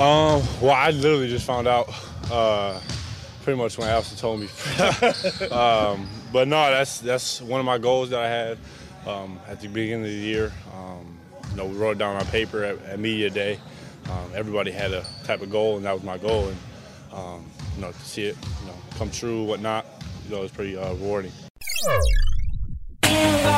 Um, well, I literally just found out uh, pretty much when Allison told me. um, but no, that's that's one of my goals that I had um, at the beginning of the year. Um, you know, we wrote down on paper at, at media day. Um, everybody had a type of goal, and that was my goal. And um, you know, to see it, you know, come true, whatnot, you know, it's pretty uh, rewarding.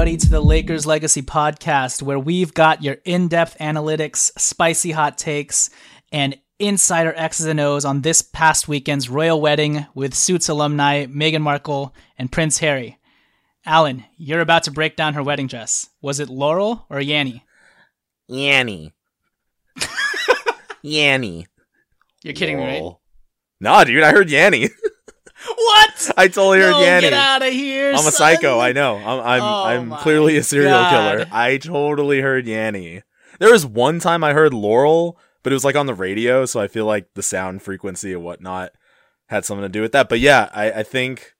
everybody to the Lakers Legacy Podcast, where we've got your in depth analytics, spicy hot takes, and insider X's and O's on this past weekend's royal wedding with Suits alumni Meghan Markle and Prince Harry. Alan, you're about to break down her wedding dress. Was it Laurel or Yanni? Yanny. Yanny. You're kidding me, right? Nah, dude, I heard Yanny. What? I totally heard no, Yanny. Get out of here! I'm a psycho. I know. I'm I'm, Oh I'm clearly a serial God. killer. I totally heard Yanny. There was one time I heard Laurel, but it was like on the radio, so I feel like the sound frequency and whatnot had something to do with that. But yeah, I, I think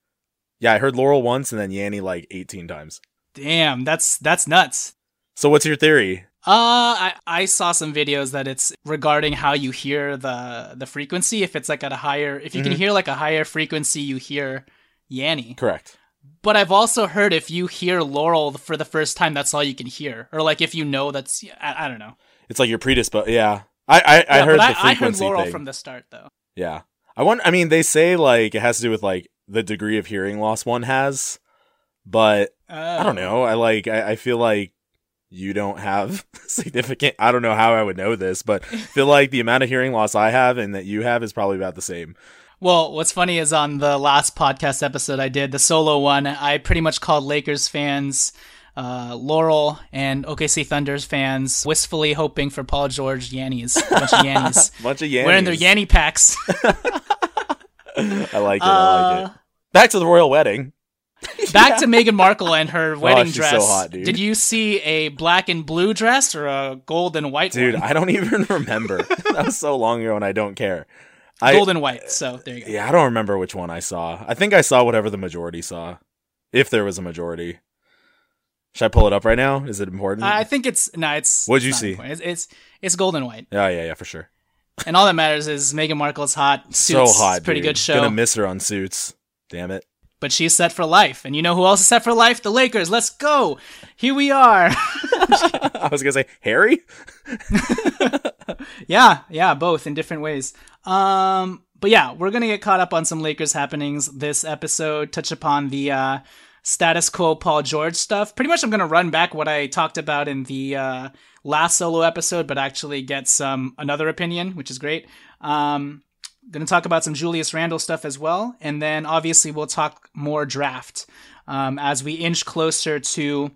yeah, I heard Laurel once and then Yanny like 18 times. Damn, that's that's nuts. So what's your theory? Uh, I, I saw some videos that it's regarding how you hear the the frequency. If it's like at a higher, if you can Mhm. hear like a higher frequency, you hear Yanny. Correct. But I've also heard if you hear Laurel for the first time, that's all you can hear, or like if you know that's I, I don't know. It's like you're predisposed. Yeah. I I, I heard the I, I heard Laurel thing. from the start though. Yeah. I want I mean they say like it has to do with like the degree of hearing loss one has, but I don't know. I like I, I feel like you don't have significant I don't know how I would know this, but I feel like the amount of hearing loss I have and that you have is probably about the same. Well, what's funny is on the last podcast episode I did, the solo one, I pretty much called Lakers fans uh, Laurel and OKC Thunders fans wistfully hoping for Paul George Yannies, a bunch of Yannies, Bunch of Yannies. wearing their Yanni packs. I like it. I like Uh, it. Back to the royal wedding. Back to Meghan Markle and her oh, wedding Oh, she's so dress. hot, dude. Did you see a black and blue dress or a gold and white Dude, one? I don't even remember. that was so long ago and I don't care. I, gold and white. So there you go. Yeah, I don't remember which one I saw. I think I saw whatever the majority saw. If there was a majority. Should I pull it up right now? Is it important? I think it's no, it's. What'd you see? It's, it's it's gold and white, yeah, yeah, yeah, for sure. and all that matters is Meghan Markle's hot. so hot. it's a pretty dude. good show. Gonna miss her on suits. Damn it. But she's set for life. And you know who else is set for life? The Lakers. Let's go. Here we are. I was gonna say Harry. yeah, yeah, both in different ways. Um, but yeah, we're gonna get caught up on some Lakers happenings this episode. Touch upon the uh, status quo Paul George stuff. Pretty much, I'm gonna run back what I talked about in the uh, last solo episode, but actually get some another opinion, which is great. Um, going to talk about some Julius Randle stuff as well, and then obviously we'll talk more draft um, as we inch closer to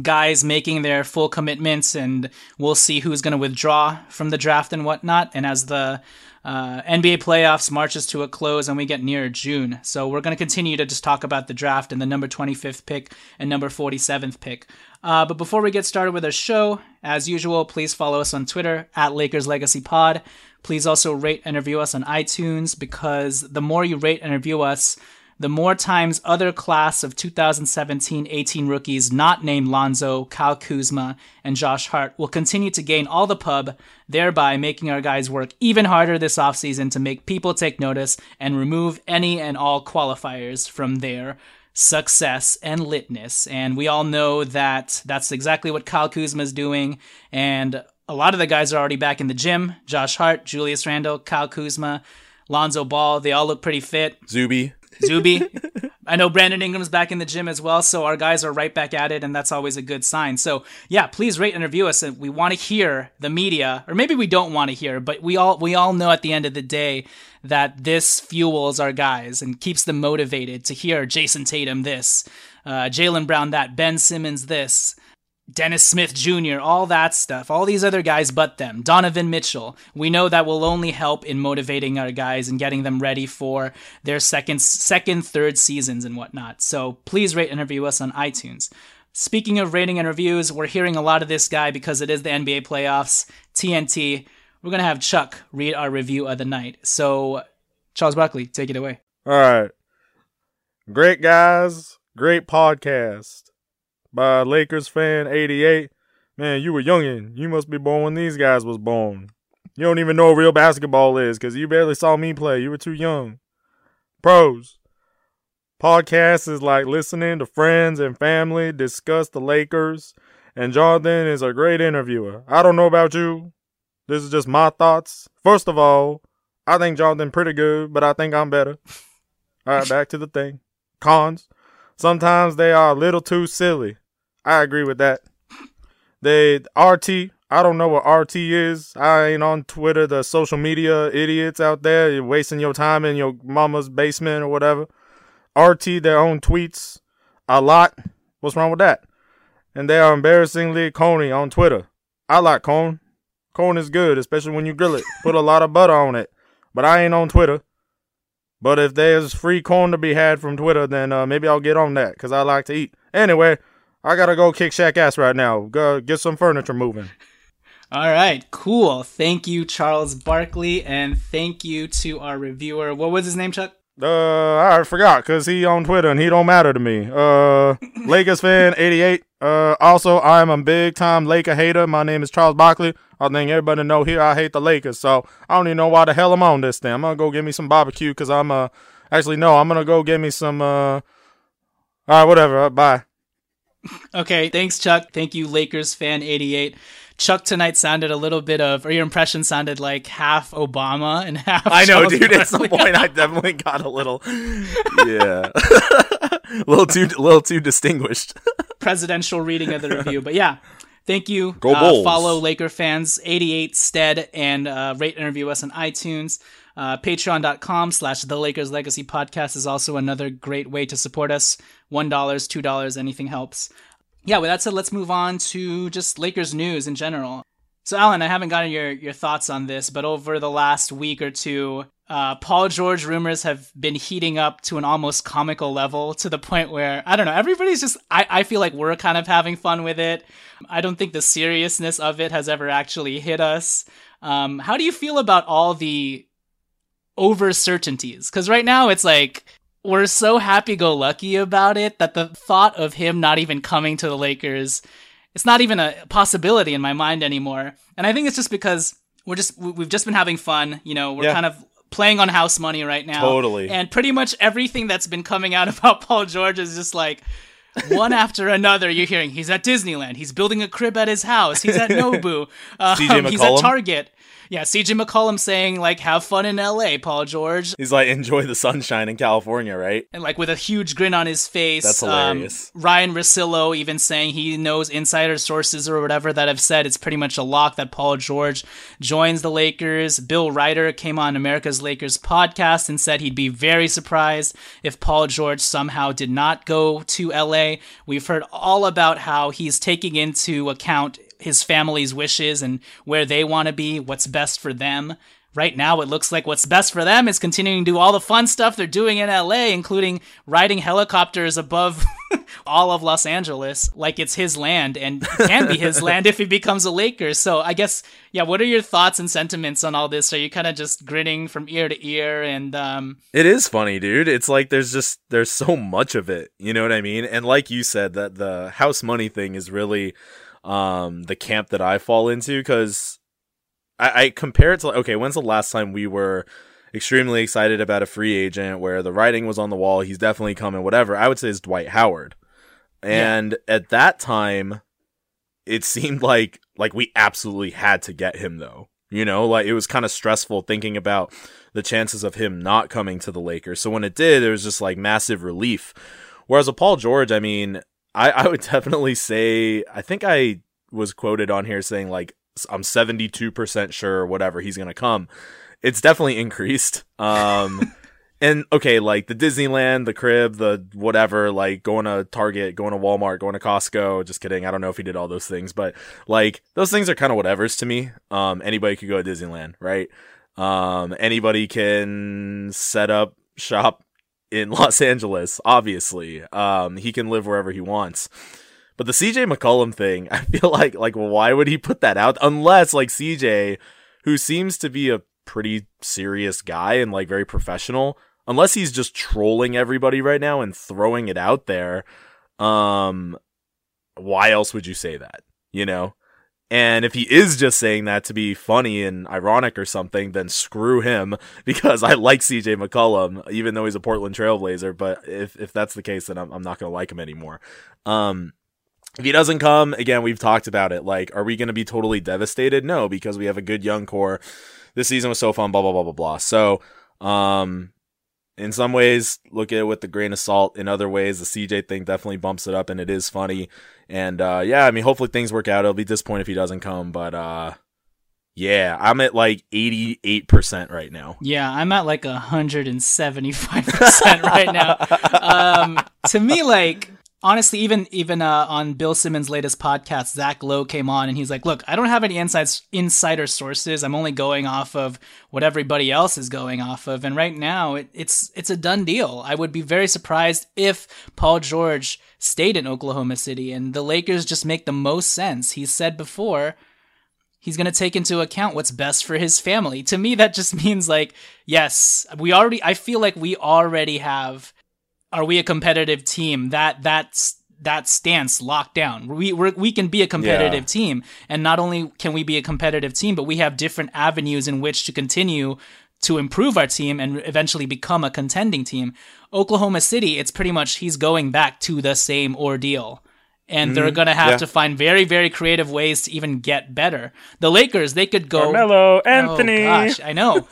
guys making their full commitments, and we'll see who's going to withdraw from the draft and whatnot. And as the uh, NBA playoffs marches to a close and we get near June. So we're going to continue to just talk about the draft and the number 25th pick and number 47th pick. Uh, but before we get started with our show, as usual, please follow us on Twitter at Lakers Legacy Pod. Please also rate and review us on iTunes because the more you rate and review us, the more times other class of 2017-18 rookies not named Lonzo, Kyle Kuzma, and Josh Hart will continue to gain all the pub, thereby making our guys work even harder this offseason to make people take notice and remove any and all qualifiers from their success and litness. And we all know that that's exactly what Kyle Kuzma is doing. And a lot of the guys are already back in the gym. Josh Hart, Julius Randle, Kyle Kuzma, Lonzo Ball, they all look pretty fit. Zuby. Zuby. I know Brandon Ingram's back in the gym as well, so our guys are right back at it, and that's always a good sign. So yeah, please rate and review us. And we want to hear the media, or maybe we don't want to hear, but we all we all know at the end of the day that this fuels our guys and keeps them motivated to hear Jayson Tatum this, uh, Jaylen Brown that, Ben Simmons this. Dennis Smith Jr., all that stuff, all these other guys but them, Donovan Mitchell. We know that will only help in motivating our guys and getting them ready for their second, second, third seasons and whatnot. So please rate and review us on iTunes. Speaking of rating and reviews, we're hearing a lot of this guy because it is the NBA playoffs, TNT. We're going to have Chuck read our review of the night. So, Charles Barkley, take it away. All right. Great guys, great podcast by Lakers fan 88. Man, you were youngin'. You must be born when these guys was born. You don't even know what real basketball is because you barely saw me play. You were too young. Pros. Podcast is like listening to friends and family discuss the Lakers, and Jonathan is a great interviewer. I don't know about you. This is just my thoughts. First of all, I think Jonathan pretty good, but I think I'm better. All right, back to the thing. Cons. Sometimes they are a little too silly. I agree with that. They RT. I don't know what RT is. I ain't on Twitter. The social media idiots out there, you're wasting your time in your mama's basement or whatever. RT their own tweets a lot. What's wrong with that? And they are embarrassingly coney on Twitter. I like cone. Cone is good, especially when you grill it. Put a lot of butter on it. But I ain't on Twitter. But if there's free corn to be had from Twitter, then uh, maybe I'll get on that because I like to eat. Anyway, I gotta go kick Shaq ass right now. Go get some furniture moving. All right, cool. Thank you, Charles Barkley, and thank you to our reviewer. What was his name, Chuck? Uh, I forgot because he on Twitter and he don't matter to me. Uh, Lakers fan eighty eight. Uh, also I'm a big time Laker hater. My name is Charles Barkley. I think everybody know here I hate the Lakers, so I don't even know why the hell I'm on this thing. I'm gonna go get me some barbecue because I'm uh actually no, I'm gonna go get me some uh. All right, whatever. Uh, bye. Okay, thanks, Chuck. Thank you, Lakers fan eighty eight. Chuck tonight sounded a little bit of, or your impression sounded like half Obama and half. I know, Charles dude. At some point, I definitely got a little, yeah, a little too, a little too distinguished. presidential reading of the review. But yeah, thank you. Go uh, Bulls. follow Laker fans 88 stead and uh, rate interview us on iTunes. Uh, Patreon.com slash The Lakers Legacy Podcast is also another great way to support us. $1, $2, anything helps. Yeah, with that said, let's move on to just Lakers news in general. So, Alan, I haven't gotten your, your thoughts on this, but over the last week or two, uh, Paul George rumors have been heating up to an almost comical level to the point where, I don't know, everybody's just, I, I feel like we're kind of having fun with it. I don't think the seriousness of it has ever actually hit us. Um, how do you feel about all the over certainties? Because right now it's like, we're so happy go lucky about it that the thought of him not even coming to the Lakers, it's not even a possibility in my mind anymore. And I think it's just because we're just we- we've just been having fun. You know, we're Yeah. kind of playing on house money right now. Totally. And pretty much everything that's been coming out about Paul George is just like one after another, you're hearing he's at Disneyland, he's building a crib at his house, he's at Nobu, um, he's at Target. Yeah, CJ McCollum saying like have fun in LA, Paul George. He's like, enjoy the sunshine in California, right? And like with a huge grin on his face. That's um, hilarious. Ryen Russillo even saying he knows insider sources or whatever that have said it's pretty much a lock that Paul George joins the Lakers. Bill Ryder came on America's Lakers podcast and said he'd be very surprised if Paul George somehow did not go to LA. We've heard all about how he's taking into account his family's wishes and where they want to be, what's best for them. Right now, it looks like what's best for them is continuing to do all the fun stuff they're doing in LA, including riding helicopters above all of Los Angeles like it's his land and can be his land if he becomes a Laker. So I guess, yeah, what are your thoughts and sentiments on all this? Are you kind of just grinning from ear to ear and, um, It is funny, dude. It's like there's just there's so much of it. You know what I mean? And like you said, that the house money thing is really um the camp that I fall into because I, I compare it to like, okay, when's the last time we were extremely excited about a free agent where the writing was on the wall, he's definitely coming, whatever. I would say is Dwight Howard. And at that time, it seemed like like we absolutely had to get him though. You know, like it was kind of stressful thinking about the chances of him not coming to the Lakers. So when it did, it was just like massive relief. Whereas a Paul George, I mean, I, I would definitely say I think I was quoted on here saying like I'm 72% sure whatever he's gonna come. It's definitely increased. Um and okay, like the Disneyland, the crib, the whatever, like going to Target, going to Walmart, going to Costco. Just kidding. I don't know if he did all those things, but like those things are kind of whatevers to me. Um, anybody could go to Disneyland, right? Um, anybody can set up shop in Los Angeles, obviously. Um, he can live wherever he wants. But the CJ McCollum thing, I feel like like why would he put that out unless like CJ, who seems to be a pretty serious guy and like very professional, unless he's just trolling everybody right now and throwing it out there, um why else would you say that? You know? And if he is just saying that to be funny and ironic or something, then screw him because I like CJ McCollum, even though he's a Portland Trailblazer. But if, if that's the case, then I'm, I'm not going to like him anymore. Um, if he doesn't come, again, we've talked about it. Like, are we going to be totally devastated? No, because we have a good young core. This season was so fun, blah, blah, blah, blah, blah. So, um, in some ways, look at it with a grain of salt. In other ways, the CJ thing definitely bumps it up and it is funny. And, uh, yeah, I mean, hopefully things work out. It'll be disappointing if he doesn't come, but, uh, yeah, I'm at like 88% right now. Yeah, I'm at like 175% right now. Um, to me, like, honestly, even even uh, on Bill Simmons' latest podcast, Zach Lowe came on and he's like, "Look, I don't have any insights, insider sources. I'm only going off of what everybody else is going off of, and right now, it, it's it's a done deal. I would be very surprised if Paul George stayed in Oklahoma City, and the Lakers just make the most sense. He said before." He's going to take into account what's best for his family. To me, that just means like, yes, we already, I feel like we already have are we a competitive team? That that's that stance locked down. We we're, we can be a competitive Yeah. team, and not only can we be a competitive team, but we have different avenues in which to continue to improve our team and eventually become a contending team. Oklahoma City, it's pretty much he's going back to the same ordeal. And they're Mhm. going to have Yeah. to find very, very creative ways to even get better. The Lakers, they could go. Carmelo Anthony. Oh, gosh, I know.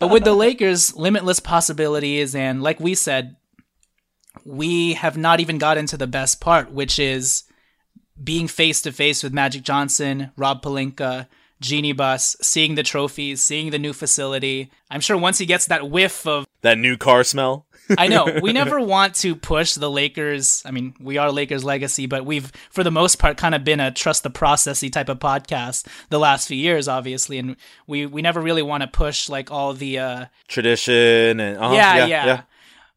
but with the Lakers, limitless possibilities, and like we said, we have not even gotten to the best part, which is being face to face with Magic Johnson, Rob Pelinka, Jeanie Buss, seeing the trophies, seeing the new facility. I'm sure once he gets that whiff of That new car smell. I know. We never want to push the Lakers. I mean, we are Lakers legacy, but we've, for the most part, kind of been a trust the processy type of podcast the last few years, obviously. And we, we never really want to push like all the, uh, Tradition and uh yeah, yeah,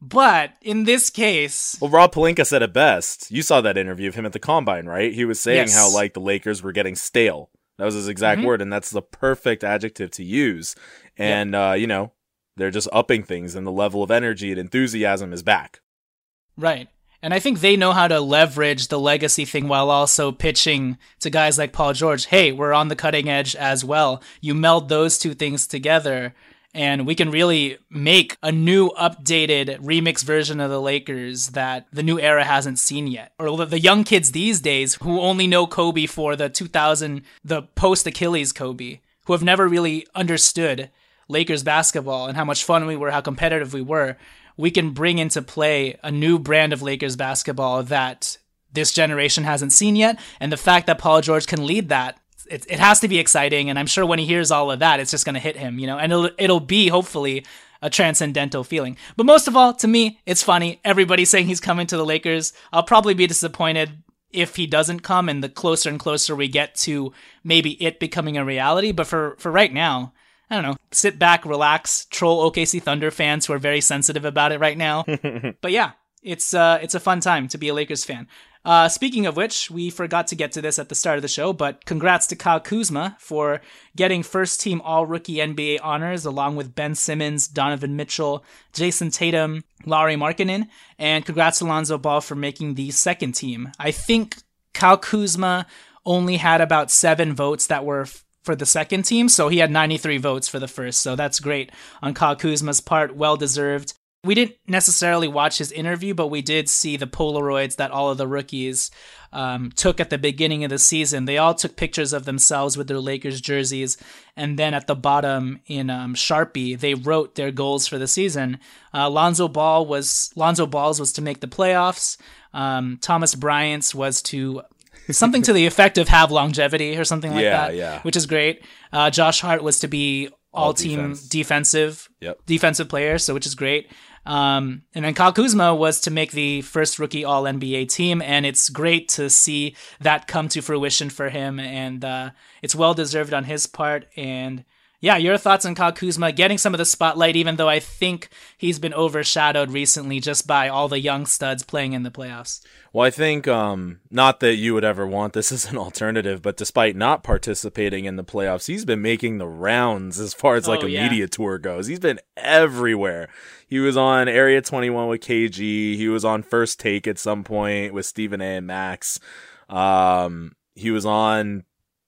But in this case, Well, Rob Pelinka said it best. You saw that interview of him at the combine, right? He was saying Yes. how like the Lakers were getting stale. That was his exact Mhm. word, and that's the perfect adjective to use. And uh, you know, they're just upping things, and the level of energy and enthusiasm is back. Right. And I think they know how to leverage the legacy thing while also pitching to guys like Paul George, hey, we're on the cutting edge as well. You meld those two things together and we can really make a new updated remix version of the Lakers that the new era hasn't seen yet. Or the young kids these days who only know Kobe for the 2000 the post Achilles Kobe, who have never really understood Lakers basketball and how much fun we were, how competitive we were. We can bring into play a new brand of Lakers basketball that this generation hasn't seen yet. And the fact that Paul George can lead that it, it has to be exciting and i'm sure when he hears all of that it's just going to hit him you know and it'll, it'll be hopefully a transcendental feeling but most of all to me it's funny everybody's saying he's coming to the lakers i'll probably be disappointed if he doesn't come and the closer and closer we get to maybe it becoming a reality but for for right now I don't know, sit back, relax, troll OKC Thunder fans who are very sensitive about it right now. but yeah, it's uh, it's a fun time to be a Lakers fan. Uh, speaking of which, we forgot to get to this at the start of the show, but congrats to Kyle Kuzma for getting first team All Rookie NBA honors along with Ben Simmons, Donovan Mitchell, Jayson Tatum, Lauri Markkanen, and congrats to Lonzo Ball for making the second team. I think Kyle Kuzma only had about seven votes that were f- for the second team, so he had 93 votes for the first, so that's great on Kyle Kuzma's part, well deserved we didn't necessarily watch his interview, but we did see the Polaroids that all of the rookies um, took at the beginning of the season. They all took pictures of themselves with their Lakers jerseys, and then at the bottom in um, Sharpie, they wrote their goals for the season. Uh, Lonzo Ball was Lonzo Balls was to make the playoffs. Um, Thomas Bryant's was to something to the effect of have longevity or something like Yeah, that, yeah. which is great. Uh, Josh Hart was to be all, All team defense. defensive Yep. defensive player, so which is great. Um, and then Kyle Kuzma was to make the first rookie All NBA team, and it's great to see that come to fruition for him, and uh, it's well deserved on his part. And yeah, your thoughts on Kyle Kuzma getting some of the spotlight, even though I think he's been overshadowed recently just by all the young studs playing in the playoffs. Well, I think um, not that you would ever want this as an alternative, but despite not participating in the playoffs, he's been making the rounds as far as like Oh, a yeah. media tour goes. He's been everywhere. He was on Area 21 with KG. He was on First Take at some point with Stephen A. and Max. Um, he was on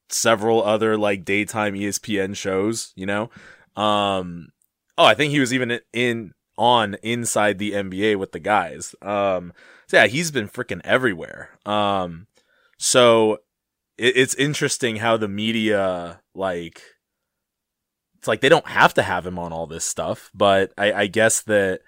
several other like daytime ESPN shows, you know. Um, oh, I think he was even in on inside the NBA with the guys. Um, so yeah, he's been freaking everywhere. Um, so it, it's interesting how the media like it's like they don't have to have him on all this stuff, but I, I guess that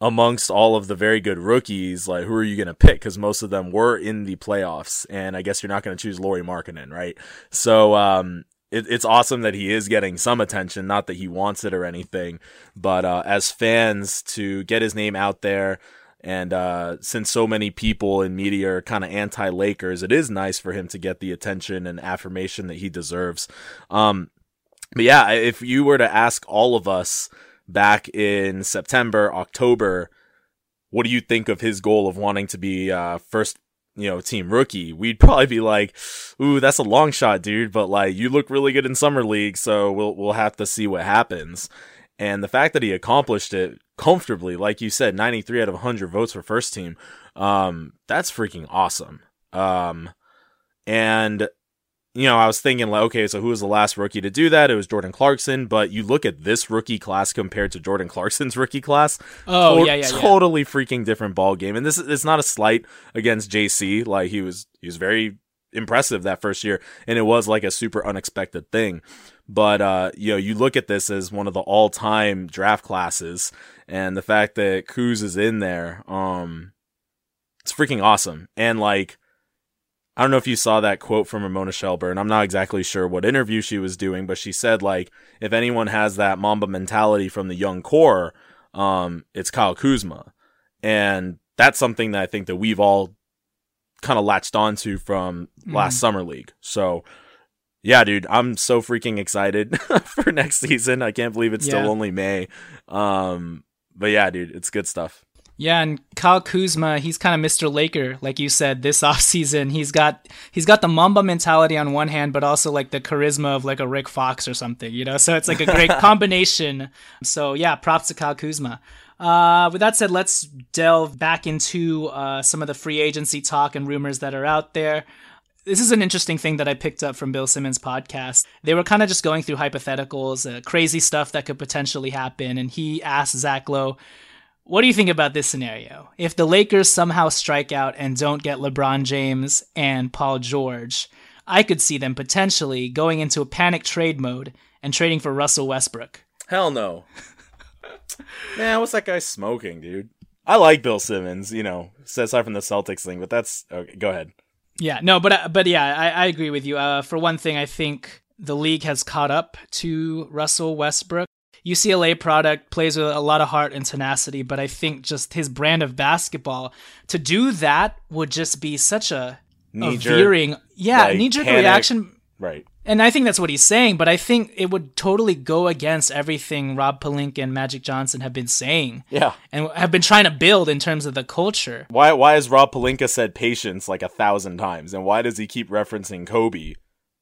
amongst all of the very good rookies, like who are you going to pick? Because most of them were in the playoffs, and I guess you're not going to choose Lauri Markkanen, right? So um, it, it's awesome that he is getting some attention. Not that he wants it or anything, but uh, as fans to get his name out there. And uh, since so many people in media are kind of anti Lakers, it is nice for him to get the attention and affirmation that he deserves. Um, but yeah, if you were to ask all of us back in September, October, what do you think of his goal of wanting to be uh, first, you know, team rookie? We'd probably be like, "Ooh, that's a long shot, dude." But like, you look really good in summer league, so we'll we'll have to see what happens. And the fact that he accomplished it comfortably, like you said, 93 out of 100 votes for first team, um, that's freaking awesome. Um, and you know, I was thinking like, okay, so who was the last rookie to do that? It was Jordan Clarkson, but you look at this rookie class compared to Jordan Clarkson's rookie class. Oh, to- yeah, yeah, yeah. totally freaking different ball game. And this is it's not a slight against JC. Like he was he was very impressive that first year, and it was like a super unexpected thing. But uh, you know, you look at this as one of the all time draft classes, and the fact that Kuz is in there, um, it's freaking awesome. And like. I don't know if you saw that quote from Ramona Shelburne. I'm not exactly sure what interview she was doing, but she said like if anyone has that Mamba mentality from the young core, um, it's Kyle Kuzma, and that's something that I think that we've all kind of latched onto from last summer league. So, yeah, dude, I'm so freaking excited for next season. I can't believe it's Yeah. still only May. Um, but yeah, dude, it's good stuff. Yeah, and Kyle Kuzma, he's kind of Mr. Laker, like you said, this offseason. He's got he's got the Mamba mentality on one hand, but also like the charisma of like a Rick Fox or something, you know? So it's like a great combination. So yeah, props to Kyle Kuzma. Uh, with that said, let's delve back into uh, some of the free agency talk and rumors that are out there. this is an interesting thing that I picked up from Bill Simmons' podcast. They were kind of just going through hypotheticals, uh, crazy stuff that could potentially happen, and he asked Zach Lowe, "What do you think about this scenario? If the Lakers somehow strike out and don't get LeBron James and Paul George, I could see them potentially going into a panic trade mode and trading for Russell Westbrook." Hell no. Man, what's that guy smoking, dude? I like Bill Simmons, you know, aside from the Celtics thing, but that's okay. Go ahead. Yeah, no, but uh, but yeah, I, I agree with you. Uh, for one thing, I think the league has caught up to Russell Westbrook. UCLA product plays with a lot of heart and tenacity, but I think just his brand of basketball to do that would just be such a, a veering, yeah, like, knee jerk reaction. Right. And I think that's what he's saying, but I think it would totally go against everything Rob Pelinka and Magic Johnson have been saying. Yeah. And have been trying to build in terms of the culture. Why why has Rob Pelinka said patience like a thousand times? And why does he keep referencing Kobe?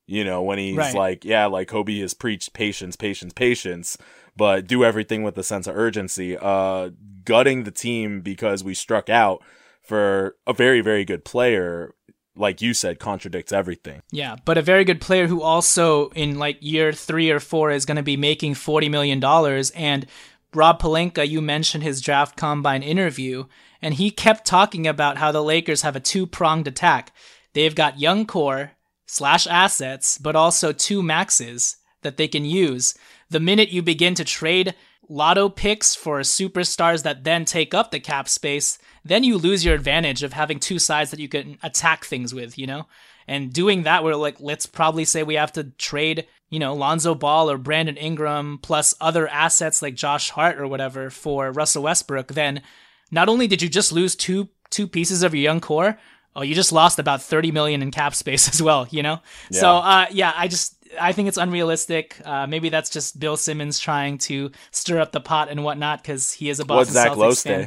You know, when he's Right. like, yeah, like Kobe has preached patience, patience, patience, but do everything with a sense of urgency. Uh gutting the team because we struck out for a very, very good player, like you said, contradicts everything. Yeah, but a very good player who also in like year three or four is going to be making forty million dollars. And Rob Pelinka, you mentioned his draft combine interview, and he kept talking about how the Lakers have a two pronged attack. They've got young core slash assets, but also two maxes that they can use. The minute you begin to trade lotto picks for superstars that then take up the cap space, then you lose your advantage of having two sides that you can attack things with, you know? And doing that, we're like, let's probably say we have to trade, you know, Lonzo Ball or Brandon Ingram plus other assets like Josh Hart or whatever for Russell Westbrook. Then not only did you just lose two two pieces of your young core, oh, you just lost about 30 million in cap space as well, you know? So, uh, yeah, I just, I think it's unrealistic. Uh, maybe that's just Bill Simmons trying to stir up the pot and whatnot because he is a What's Boston Zach Celtics fan.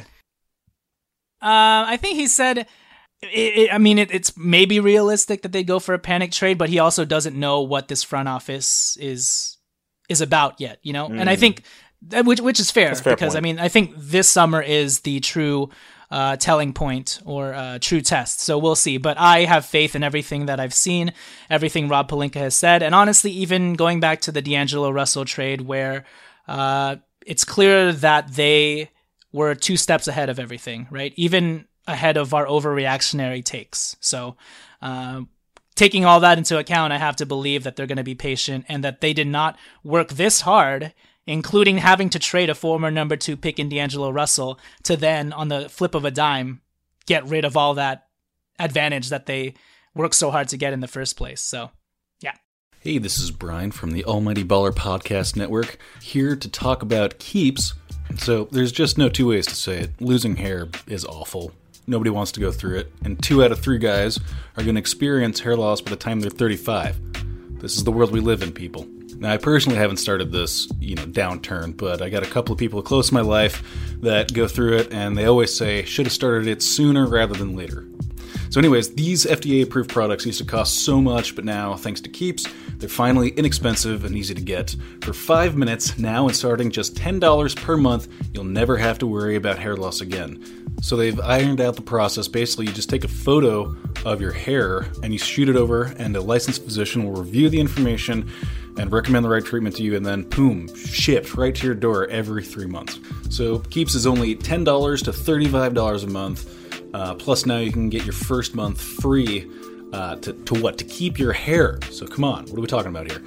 Uh, I think he said, it, it, I mean, it, it's maybe realistic that they go for a panic trade, but he also doesn't know what this front office is is about yet, you know. And I think that which which is fair, Mm. Fair because I mean, I think this summer is the true uh, telling point or uh, true test. So we'll see. But I have faith in everything that I've seen, everything Rob Pelinka has said, and honestly, even going back to the D'Angelo Russell trade, where uh, it's clear that they were two steps ahead of everything, right? Even ahead of our overreactionary takes. So, uh, taking all that into account, I have to believe that they're going to be patient and that they did not work this hard, including having to trade a former number two pick in D'Angelo Russell to then, on the flip of a dime, get rid of all that advantage that they worked so hard to get in the first place. So, yeah. Hey, this is Brian from the Almighty Baller Podcast Network, here to talk about keeps. So, there's just no two ways to say it. Losing hair is awful. Nobody wants to go through it, and two out of three guys are going to experience hair loss by the time they're 35. This is the world we live in, people. Now, I personally haven't started this, you know, downturn, but I got a couple of people close to my life that go through it, and they always say, should have started it sooner rather than later. So, anyways, these FDA approved products used to cost so much, but now, thanks to Keeps, they're finally inexpensive and easy to get. For five minutes, now and starting just $10 per month, you'll never have to worry about hair loss again. So, they've ironed out the process. Basically, you just take a photo of your hair and you shoot it over, and a licensed physician will review the information and recommend the right treatment to you, and then boom, shipped right to your door every three months. So, Keeps is only $10 to $35 a month. Uh, plus, now you can get your first month free. Uh, to, to what? To keep your hair. So come on, what are we talking about here?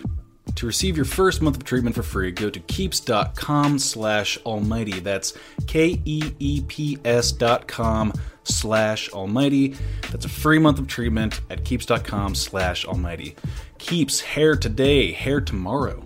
To receive your first month of treatment for free, go to keeps.com slash almighty. That's K-E-E-P-S dot com slash almighty. That's a free month of treatment at keeps.com slash almighty. Keeps hair today, hair tomorrow.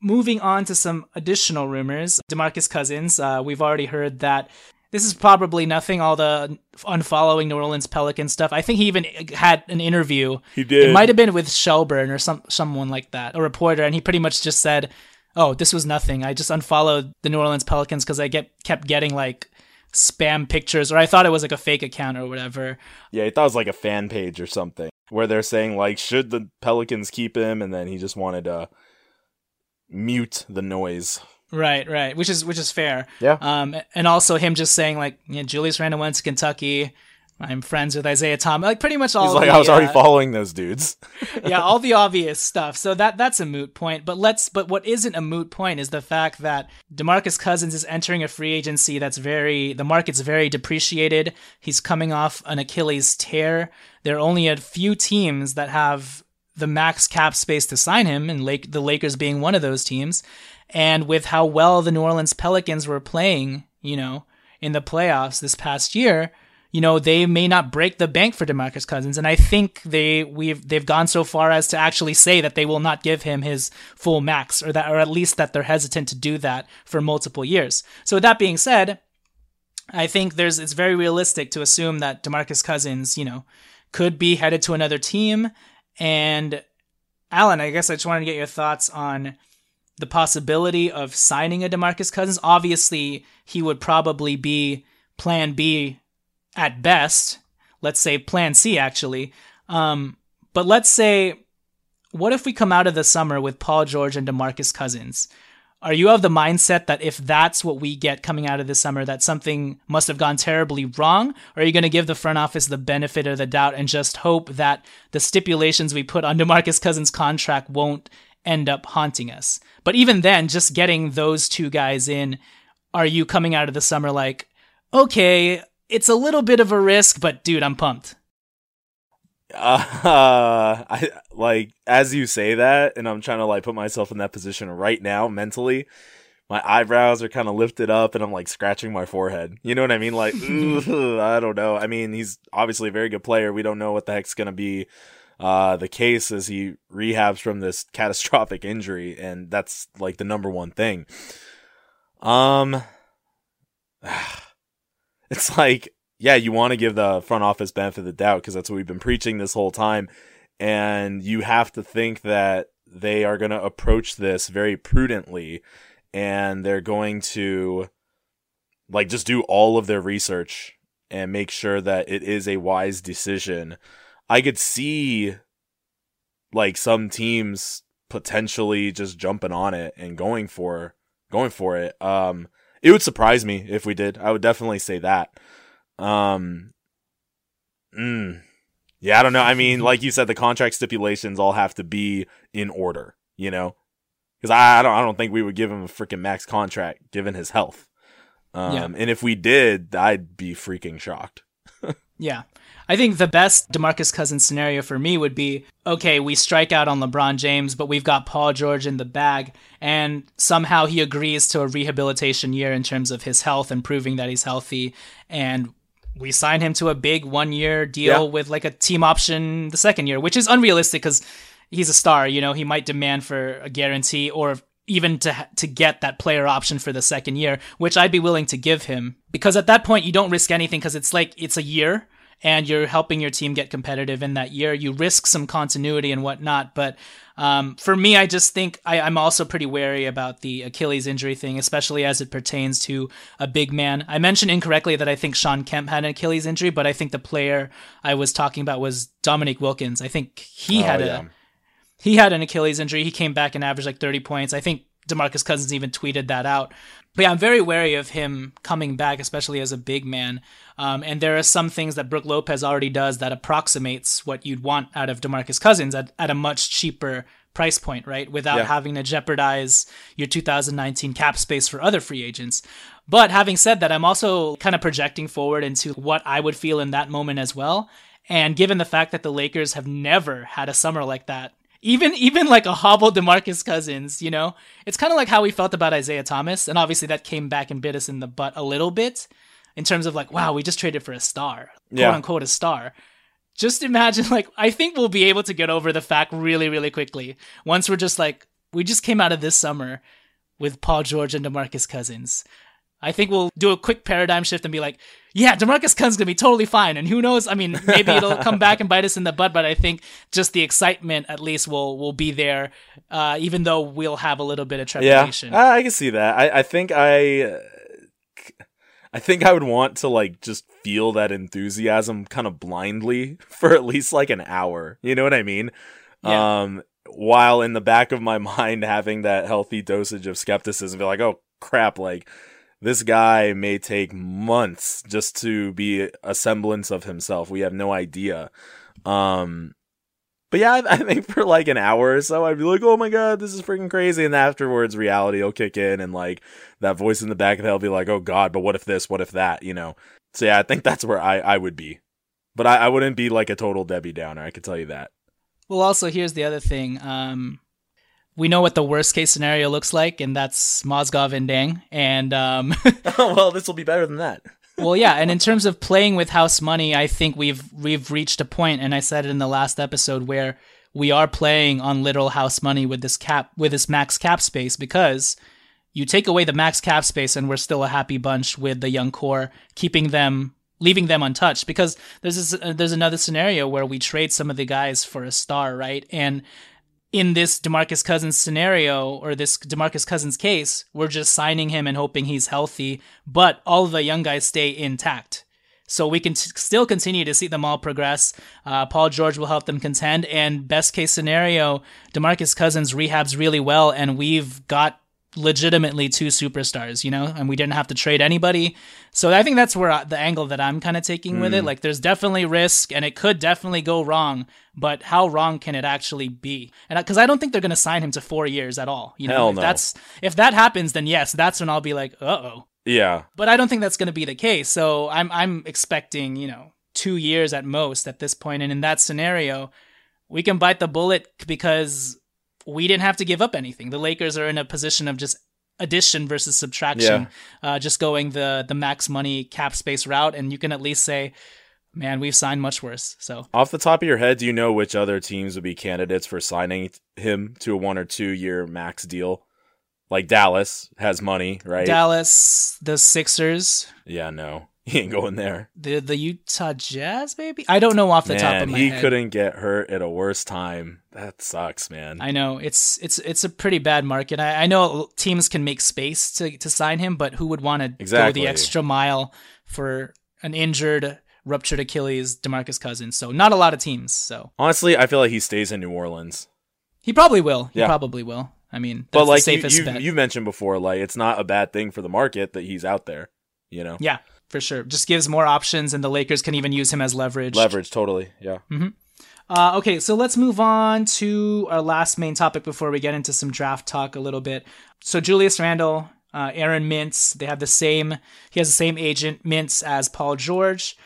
moving on to some additional rumors, Demarcus Cousins, uh, we've already heard that this is probably nothing, all the unfollowing New Orleans Pelican stuff. I think he even had an interview. He did. It might have been with Shelburne or some someone like that, a reporter, and he pretty much just said, "Oh, this was nothing. I just unfollowed the New Orleans Pelicans because I get kept getting like spam pictures, or I thought it was like a fake account or whatever." Yeah, he thought it was like a fan page or something where they're saying like, should the Pelicans keep him? And then he just wanted to mute the noise. Right, right, which is which is fair. Yeah. Um, and also him just saying like, yeah, Julius Randle went to Kentucky. I'm friends with Isaiah Thomas. Like pretty much all. He's like, the, I was already uh, following those dudes. yeah, all the obvious stuff. So that that's a moot point. But let's but what isn't a moot point is the fact that DeMarcus Cousins is entering a free agency that's very the market's very depreciated. He's coming off an Achilles tear. There are only a few teams that have the max cap space to sign him, and Lake the Lakers being one of those teams. And with how well the New Orleans Pelicans were playing, you know, in the playoffs this past year, you know, they may not break the bank for DeMarcus Cousins. And I think they we've they've gone so far as to actually say that they will not give him his full max or that or at least that they're hesitant to do that for multiple years. So with that being said, I think there's it's very realistic to assume that DeMarcus Cousins, you know, could be headed to another team. And Alan, I guess I just wanted to get your thoughts on the possibility of signing a DeMarcus Cousins. Obviously, he would probably be plan B at best. Let's say plan C, actually. Um, but let's say, what if we come out of the summer with Paul George and DeMarcus Cousins? Are you of the mindset that if that's what we get coming out of this summer, that something must have gone terribly wrong? Or are you going to give the front office the benefit of the doubt and just hope that the stipulations we put on DeMarcus Cousins' contract won't end up haunting us? But even then, just getting those two guys in, are you coming out of the summer like, okay, it's a little bit of a risk, but dude, I'm pumped. Uh, I like as you say that, and I'm trying to like put myself in that position right now mentally. My eyebrows are kind of lifted up, and I'm like scratching my forehead. You know what I mean? Like, I don't know. I mean, he's obviously a very good player. We don't know what the heck's gonna be uh, the case as he rehabs from this catastrophic injury, and that's like the number one thing. Um, it's like yeah, you want to give the front office benefit of the doubt because that's what we've been preaching this whole time. And you have to think that they are going to approach this very prudently and they're going to like just do all of their research and make sure that it is a wise decision. I could see like some teams potentially just jumping on it and going for going for it. Um it would surprise me if we did. I would definitely say that. Um, mm, yeah, I don't know. I mean, like you said, the contract stipulations all have to be in order, you know, because I, I don't, I don't think we would give him a freaking max contract given his health. Um, yeah. and if we did, I'd be freaking shocked. yeah. I think the best DeMarcus Cousins scenario for me would be okay, we strike out on LeBron James, but we've got Paul George in the bag, and somehow he agrees to a rehabilitation year in terms of his health and proving that he's healthy. And we sign him to a big one year deal yeah. with like a team option the second year, which is unrealistic because he's a star. You know, he might demand for a guarantee or even to to get that player option for the second year, which I'd be willing to give him because at that point you don't risk anything because it's like it's a year and you're helping your team get competitive in that year. You risk some continuity and whatnot, but um, for me, I just think I, am also pretty wary about the Achilles injury thing, especially as it pertains to a big man. I mentioned incorrectly that I think Shawn Kemp had an Achilles injury, but I think the player I was talking about was Dominique Wilkins. I think he oh, had yeah. a he had an Achilles injury. He came back and averaged like 30 points. I think DeMarcus Cousins even tweeted that out. But yeah, I'm very wary of him coming back, especially as a big man. Um, and there are some things that Brook Lopez already does that approximates what you'd want out of DeMarcus Cousins at, at a much cheaper price point, right? Without yeah. having to jeopardize your 2019 cap space for other free agents. But having said that, I'm also kind of projecting forward into what I would feel in that moment as well. And given the fact that the Lakers have never had a summer like that, even even like a hobbled DeMarcus Cousins, you know, it's kind of like how we felt about Isaiah Thomas, and obviously that came back and bit us in the butt a little bit in terms of like, wow, we just traded for a star, quote yeah. unquote, a star. Just imagine, like, I think we'll be able to get over the fact really, really quickly once we're just like, we just came out of this summer with Paul George and DeMarcus Cousins. I think we'll do a quick paradigm shift and be like, yeah, DeMarcus Cousins gonna be totally fine. And who knows? I mean, maybe it'll come back and bite us in the butt, but I think just the excitement at least will will be there, uh, even though we'll have a little bit of trepidation. Yeah, I can see that. I, I think I, I think I would want to like just feel that enthusiasm kind of blindly for at least like an hour. You know what I mean? Yeah. Um, while in the back of my mind having that healthy dosage of skepticism, be like, oh crap, like this guy may take months just to be a semblance of himself. We have no idea. Um, but yeah, I, I think for like an hour or so, I'd be like, "Oh my god, this is freaking crazy!" And afterwards, reality will kick in, and like that voice in the back of the head will be like, "Oh god, but what if this? What if that?" You know. So yeah, I think that's where I I would be, but I, I wouldn't be like a total Debbie Downer. I can tell you that. Well, also here's the other thing. Um, we know what the worst case scenario looks like, and that's Mozgov and Deng. And um, well, this will be better than that. well, yeah, and in terms of playing with house money, I think we've we've reached a point, and I said it in the last episode where we are playing on literal house money with this cap with this max cap space because you take away the max cap space, and we're still a happy bunch with the young core, keeping them leaving them untouched because there's this, uh, there's another scenario where we trade some of the guys for a star, right? And in this DeMarcus Cousins scenario or this DeMarcus Cousins case, we're just signing him and hoping he's healthy, but all the young guys stay intact. So we can t- still continue to see them all progress. Uh, Paul George will help them contend, and best case scenario, DeMarcus Cousins rehabs really well, and we've got legitimately two superstars, you know, and we didn't have to trade anybody. So I think that's where I, the angle that I'm kind of taking mm. with it. Mm. Like, there's definitely risk, and it could definitely go wrong. But how wrong can it actually be? And because I don't think they're going to sign him to four years at all. You know, Hell if no. that's if that happens, then yes, that's when I'll be like, uh oh. Yeah. But I don't think that's going to be the case. So I'm I'm expecting you know two years at most at this point, and in that scenario, we can bite the bullet because we didn't have to give up anything. The Lakers are in a position of just addition versus subtraction, yeah. uh, just going the the max money cap space route, and you can at least say, man, we've signed much worse. So off the top of your head, do you know which other teams would be candidates for signing him to a one or two year max deal? Like Dallas has money, right? Dallas, the Sixers. Yeah, no. He ain't going there. The the Utah Jazz, maybe? I don't know off the man, top of my he head. He couldn't get hurt at a worse time. That sucks, man. I know it's it's it's a pretty bad market. I, I know teams can make space to to sign him, but who would want to exactly. go the extra mile for an injured, ruptured Achilles, Demarcus Cousins? So not a lot of teams. So honestly, I feel like he stays in New Orleans. He probably will. He yeah. probably will. I mean, but like you, you, you mentioned before, like it's not a bad thing for the market that he's out there. You know. Yeah for sure. Just gives more options, and the Lakers can even use him as leverage. Leverage, totally. Yeah. Mm-hmm. Uh, okay, so let's move on to our last main topic before we get into some draft talk a little bit. So Julius Randle, uh, Aaron Mintz, they have the same. He has the same agent Mintz as Paul George.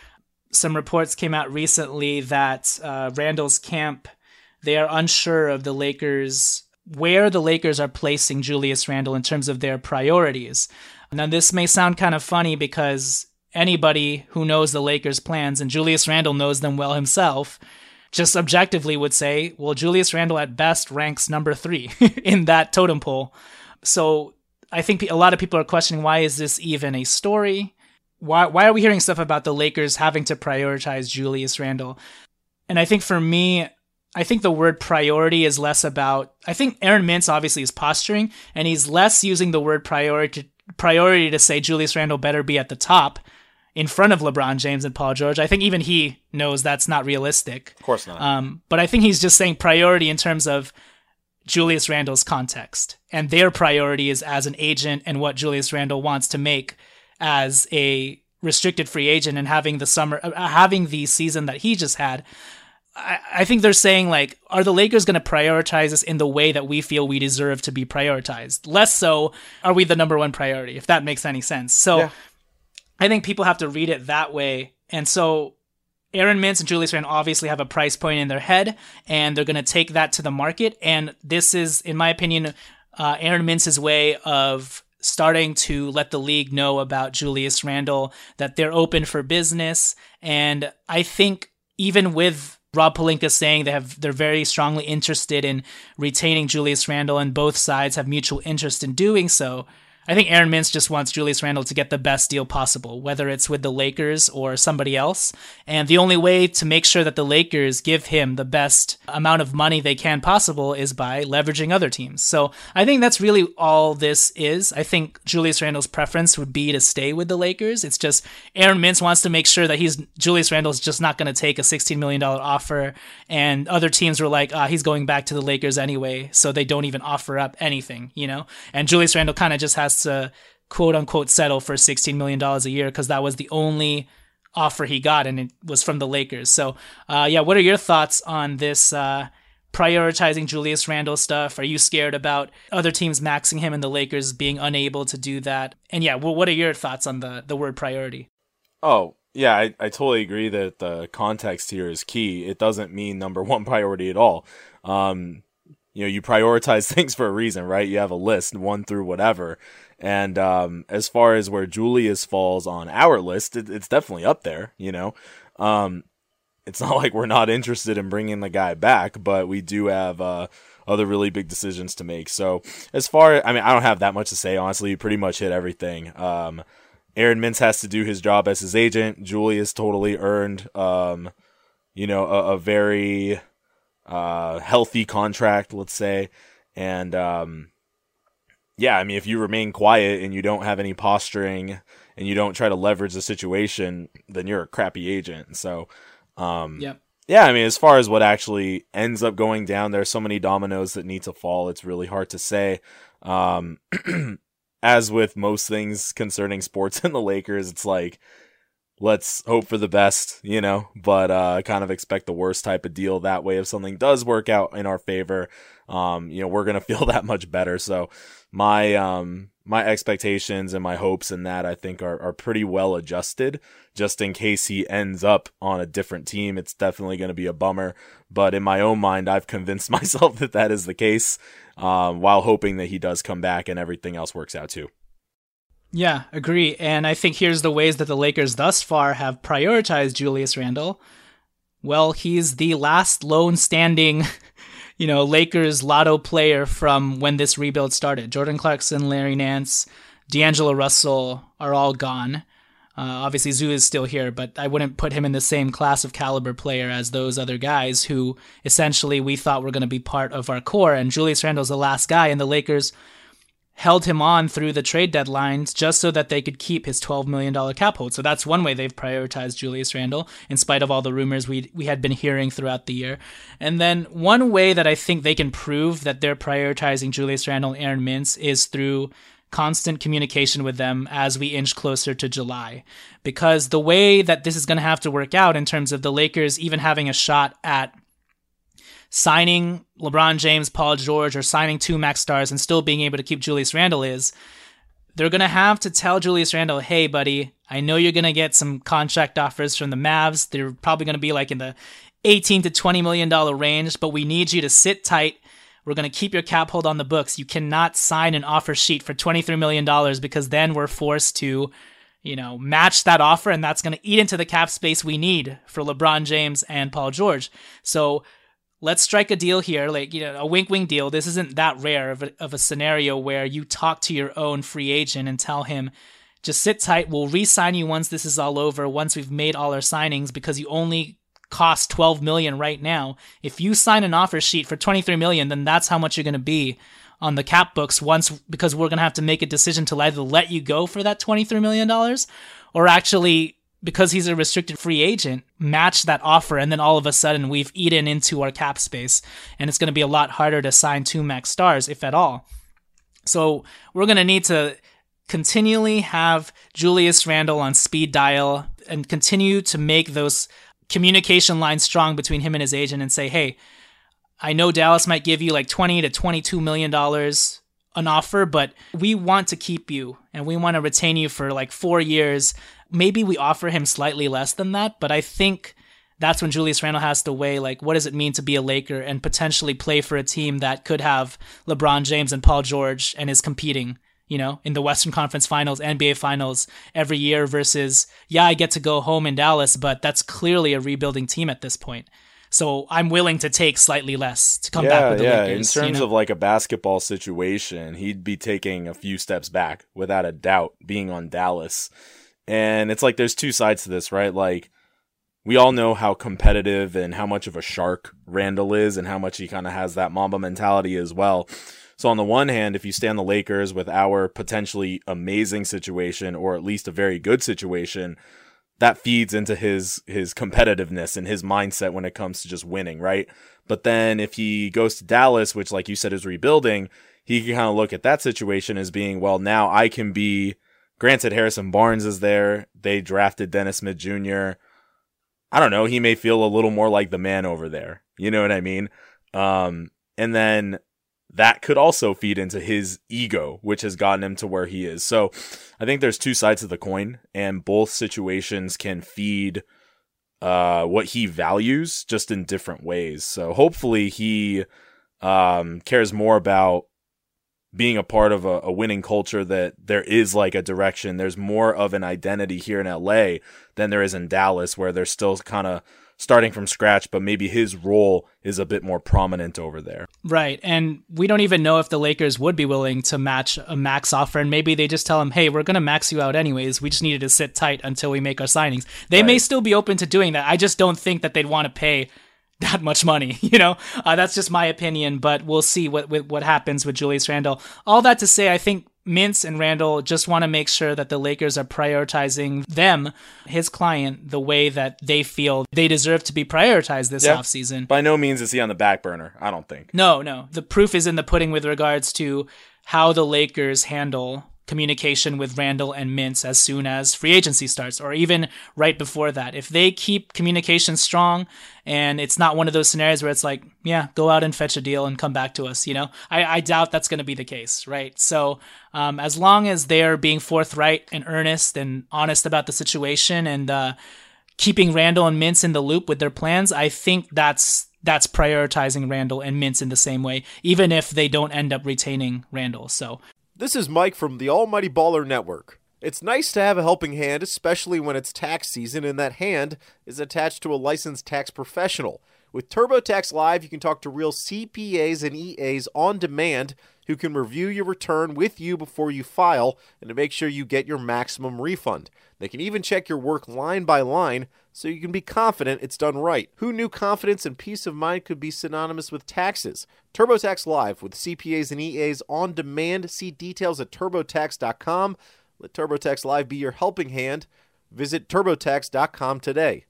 Some reports came out recently that uh, Randle's camp they are unsure of the Lakers where the Lakers are placing Julius Randle in terms of their priorities. Now, this may sound kind of funny because anybody who knows the Lakers' plans, and Julius Randle knows them well himself, just objectively would say, well, Julius Randle at best ranks number three in that totem pole. So I think a lot of people are questioning why is this even a story? Why, why are we hearing stuff about the Lakers having to prioritize Julius Randle? And I think for me, I think the word priority is less about. I think Aaron Mintz obviously is posturing, and he's less using the word priority priority to say Julius Randle better be at the top in front of LeBron James and Paul George. I think even he knows that's not realistic. Of course not. Um, but I think he's just saying priority in terms of Julius Randle's context. And their priority is as an agent and what Julius Randle wants to make as a restricted free agent and having the summer, uh, having the season that he just had. I, I think they're saying like, are the Lakers going to prioritize us in the way that we feel we deserve to be prioritized? Less so, are we the number one priority? If that makes any sense. So yeah. I think people have to read it that way. And so Aaron Mintz and Julius Randle obviously have a price point in their head, and they're going to take that to the market. And this is, in my opinion, uh, Aaron Mintz's way of starting to let the league know about Julius Randle that they're open for business. And I think even with Rob Pelinka saying they have they're very strongly interested in retaining Julius Randle, and both sides have mutual interest in doing so. I think Aaron Mintz just wants Julius Randle to get the best deal possible, whether it's with the Lakers or somebody else. And the only way to make sure that the Lakers give him the best amount of money they can possible is by leveraging other teams. So I think that's really all this is. I think Julius Randle's preference would be to stay with the Lakers. It's just Aaron Mintz wants to make sure that he's Julius Randle's just not going to take a $16 million offer. And other teams were like, ah, he's going back to the Lakers anyway. So they don't even offer up anything, you know? And Julius Randle kind of just has has to quote unquote settle for $16 million a year because that was the only offer he got and it was from the Lakers. So, uh, yeah, what are your thoughts on this uh, prioritizing Julius Randle stuff? Are you scared about other teams maxing him and the Lakers being unable to do that? And yeah, well, what are your thoughts on the, the word priority? Oh, yeah, I, I totally agree that the context here is key. It doesn't mean number one priority at all. Um, you know, you prioritize things for a reason, right? You have a list, one through whatever. And um, as far as where Julius falls on our list, it, it's definitely up there. You know, um, it's not like we're not interested in bringing the guy back, but we do have uh, other really big decisions to make. So as far, I mean, I don't have that much to say. Honestly, you pretty much hit everything. Um, Aaron Mintz has to do his job as his agent. Julius totally earned, um, you know, a, a very uh, healthy contract, let's say, and um, yeah, I mean, if you remain quiet and you don't have any posturing and you don't try to leverage the situation, then you're a crappy agent. So, um, yep. yeah, I mean, as far as what actually ends up going down, there's so many dominoes that need to fall. It's really hard to say. Um, as with most things concerning sports and the Lakers, it's like, let's hope for the best, you know, but uh, kind of expect the worst type of deal that way. If something does work out in our favor, um, you know, we're gonna feel that much better. So my um my expectations and my hopes in that I think are, are pretty well adjusted. Just in case he ends up on a different team, it's definitely going to be a bummer. But in my own mind, I've convinced myself that that is the case, um, while hoping that he does come back and everything else works out too. Yeah, agree. And I think here's the ways that the Lakers thus far have prioritized Julius Randle. Well, he's the last lone standing, you know, Lakers lotto player from when this rebuild started. Jordan Clarkson, Larry Nance, D'Angelo Russell are all gone. Uh, obviously, Zoo is still here, but I wouldn't put him in the same class of caliber player as those other guys who essentially we thought were going to be part of our core. And Julius Randle's the last guy, and the Lakers held him on through the trade deadlines just so that they could keep his $12 million cap hold. So that's one way they've prioritized Julius Randle, in spite of all the rumors we we had been hearing throughout the year. And then one way that I think they can prove that they're prioritizing Julius Randle and Aaron Mintz is through constant communication with them as we inch closer to July. Because the way that this is going to have to work out in terms of the Lakers even having a shot at signing LeBron James, Paul George, or signing two max stars and still being able to keep Julius Randle is they're going to have to tell Julius Randle, hey, buddy, I know you're going to get some contract offers from the Mavs. They're probably going to be like in the 18 to 20 million dollar range, but we need you to sit tight. We're going to keep your cap hold on the books. You cannot sign an offer sheet for $23 million because then we're forced to, you know, match that offer and that's going to eat into the cap space we need for LeBron James and Paul George. So let's strike a deal here, like you know, a wink wink deal. This isn't that rare of a, of a scenario where you talk to your own free agent and tell him, just sit tight. We'll re-sign you once this is all over. Once we've made all our signings, because you only cost 12 million right now. If you sign an offer sheet for 23 million, then that's how much you're going to be on the cap books once because we're going to have to make a decision to either let you go for that 23 million dollars or actually because he's a restricted free agent, match that offer, and then all of a sudden we've eaten into our cap space, and it's going to be a lot harder to sign two max stars, if at all. So we're going to need to continually have Julius Randle on speed dial and continue to make those communication lines strong between him and his agent and say, hey, I know Dallas might give you like 20 to 22 million dollars an offer, but we want to keep you and we want to retain you for like 4 years maybe we offer him slightly less than that, but I think that's when Julius Randle has to weigh like what does it mean to be a Laker and potentially play for a team that could have LeBron James and Paul George and is competing, you know, in the Western Conference Finals, NBA Finals every year versus yeah, I get to go home in Dallas, but that's clearly a rebuilding team at this point. So I'm willing to take slightly less to come yeah, back with the yeah. Lakers. In terms you know? of like a basketball situation, he'd be taking a few steps back without a doubt being on Dallas. And it's like there's two sides to this, right? Like we all know how competitive and how much of a shark Randle is and how much he kind of has that Mamba mentality as well. So on the one hand, if you stand the Lakers with our potentially amazing situation or at least a very good situation, that feeds into his his competitiveness and his mindset when it comes to just winning, right? But then if he goes to Dallas, which like you said is rebuilding, he can kind of look at that situation as being, well, now I can be. Granted, Harrison Barnes is there. They drafted Dennis Smith Jr. I don't know. He may feel a little more like the man over there. You know what I mean? Um, and then that could also feed into his ego, which has gotten him to where he is. So I think there's two sides of the coin, and both situations can feed uh, what he values just in different ways. So hopefully he um, cares more about being a part of a, a, winning culture that there is like a direction. There's more of an identity here in LA than there is in Dallas, where they're still kind of starting from scratch, but maybe his role is a bit more prominent over there. Right. And we don't even know if the Lakers would be willing to match a max offer. And maybe they just tell him, hey, we're going to max you out anyways. We just needed to sit tight until we make our signings. They right. may still be open to doing that. I just don't think that they'd want to pay that much money. You know, uh, that's just my opinion, but we'll see what, what, what happens with Julius Randle. All that to say, I think Mintz and Randle just want to make sure that the Lakers are prioritizing them, his client, the way that they feel they deserve to be prioritized this yeah. offseason. By no means is he on the back burner, I don't think. No, no. The proof is in the pudding with regards to how the Lakers handle communication with Randle and Mintz as soon as free agency starts, or even right before that. If they keep communication strong and it's not one of those scenarios where it's like, yeah, go out and fetch a deal and come back to us, you know, I, I doubt that's going to be the case, right? So, um, as long as they're being forthright and earnest and honest about the situation and, uh, keeping Randle and Mintz in the loop with their plans, I think that's that's prioritizing Randle and Mintz in the same way, even if they don't end up retaining Randle. So this is Mike from the Almighty Baller Network. It's nice to have a helping hand, especially when it's tax season and that hand is attached to a licensed tax professional. With TurboTax Live, you can talk to real CPAs and EAs on demand who can review your return with you before you file and to make sure you get your maximum refund. They can even check your work line by line so you can be confident it's done right. Who knew confidence and peace of mind could be synonymous with taxes? TurboTax Live with CPAs and EAs on demand. See details at turbotax.com. Let TurboTax Live be your helping hand. Visit turbotax.com today.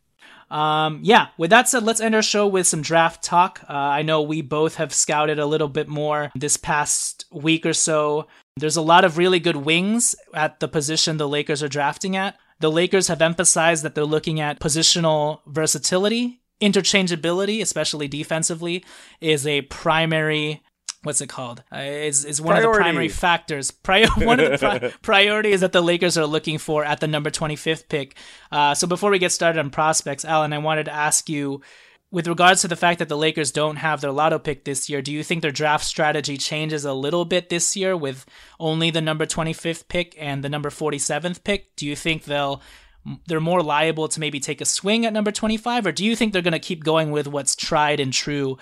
Um, yeah, with that said, let's end our show with some draft talk. Uh, I know we both have scouted a little bit more this past week or so. There's a lot of really good wings at the position the Lakers are drafting at. The Lakers have emphasized that they're looking at positional versatility. Interchangeability, especially defensively, is a primary what's it called? Uh, is is one Priority. of the primary factors. Prior one of the pri- priorities that the Lakers are looking for at the number 25th pick. Uh, so before we get started on prospects, Alan, I wanted to ask you with regards to the fact that the Lakers don't have their lotto pick this year, do you think their draft strategy changes a little bit this year with only the number 25th pick and the number 47th pick? Do you think they'll they're more liable to maybe take a swing at number 25 or do you think they're going to keep going with what's tried and true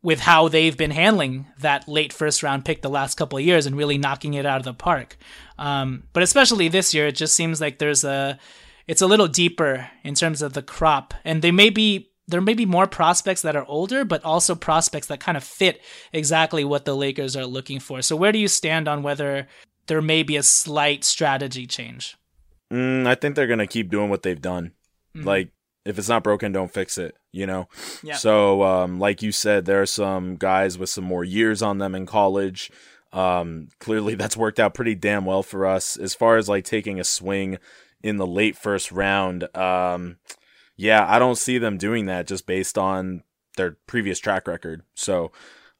with how they've been handling that late first round pick the last couple of years and really knocking it out of the park? Um, but especially this year, it just seems like there's a it's a little deeper in terms of the crop and they may be there may be more prospects that are older, but also prospects that kind of fit exactly what the Lakers are looking for. So, where do you stand on whether there may be a slight strategy change? Mm, I think they're going to keep doing what they've done. Mm-hmm. Like, if it's not broken, don't fix it, you know? Yeah. So, um, like you said, there are some guys with some more years on them in college. Um, clearly, that's worked out pretty damn well for us. As far as like taking a swing in the late first round, um, yeah, I don't see them doing that just based on their previous track record. So,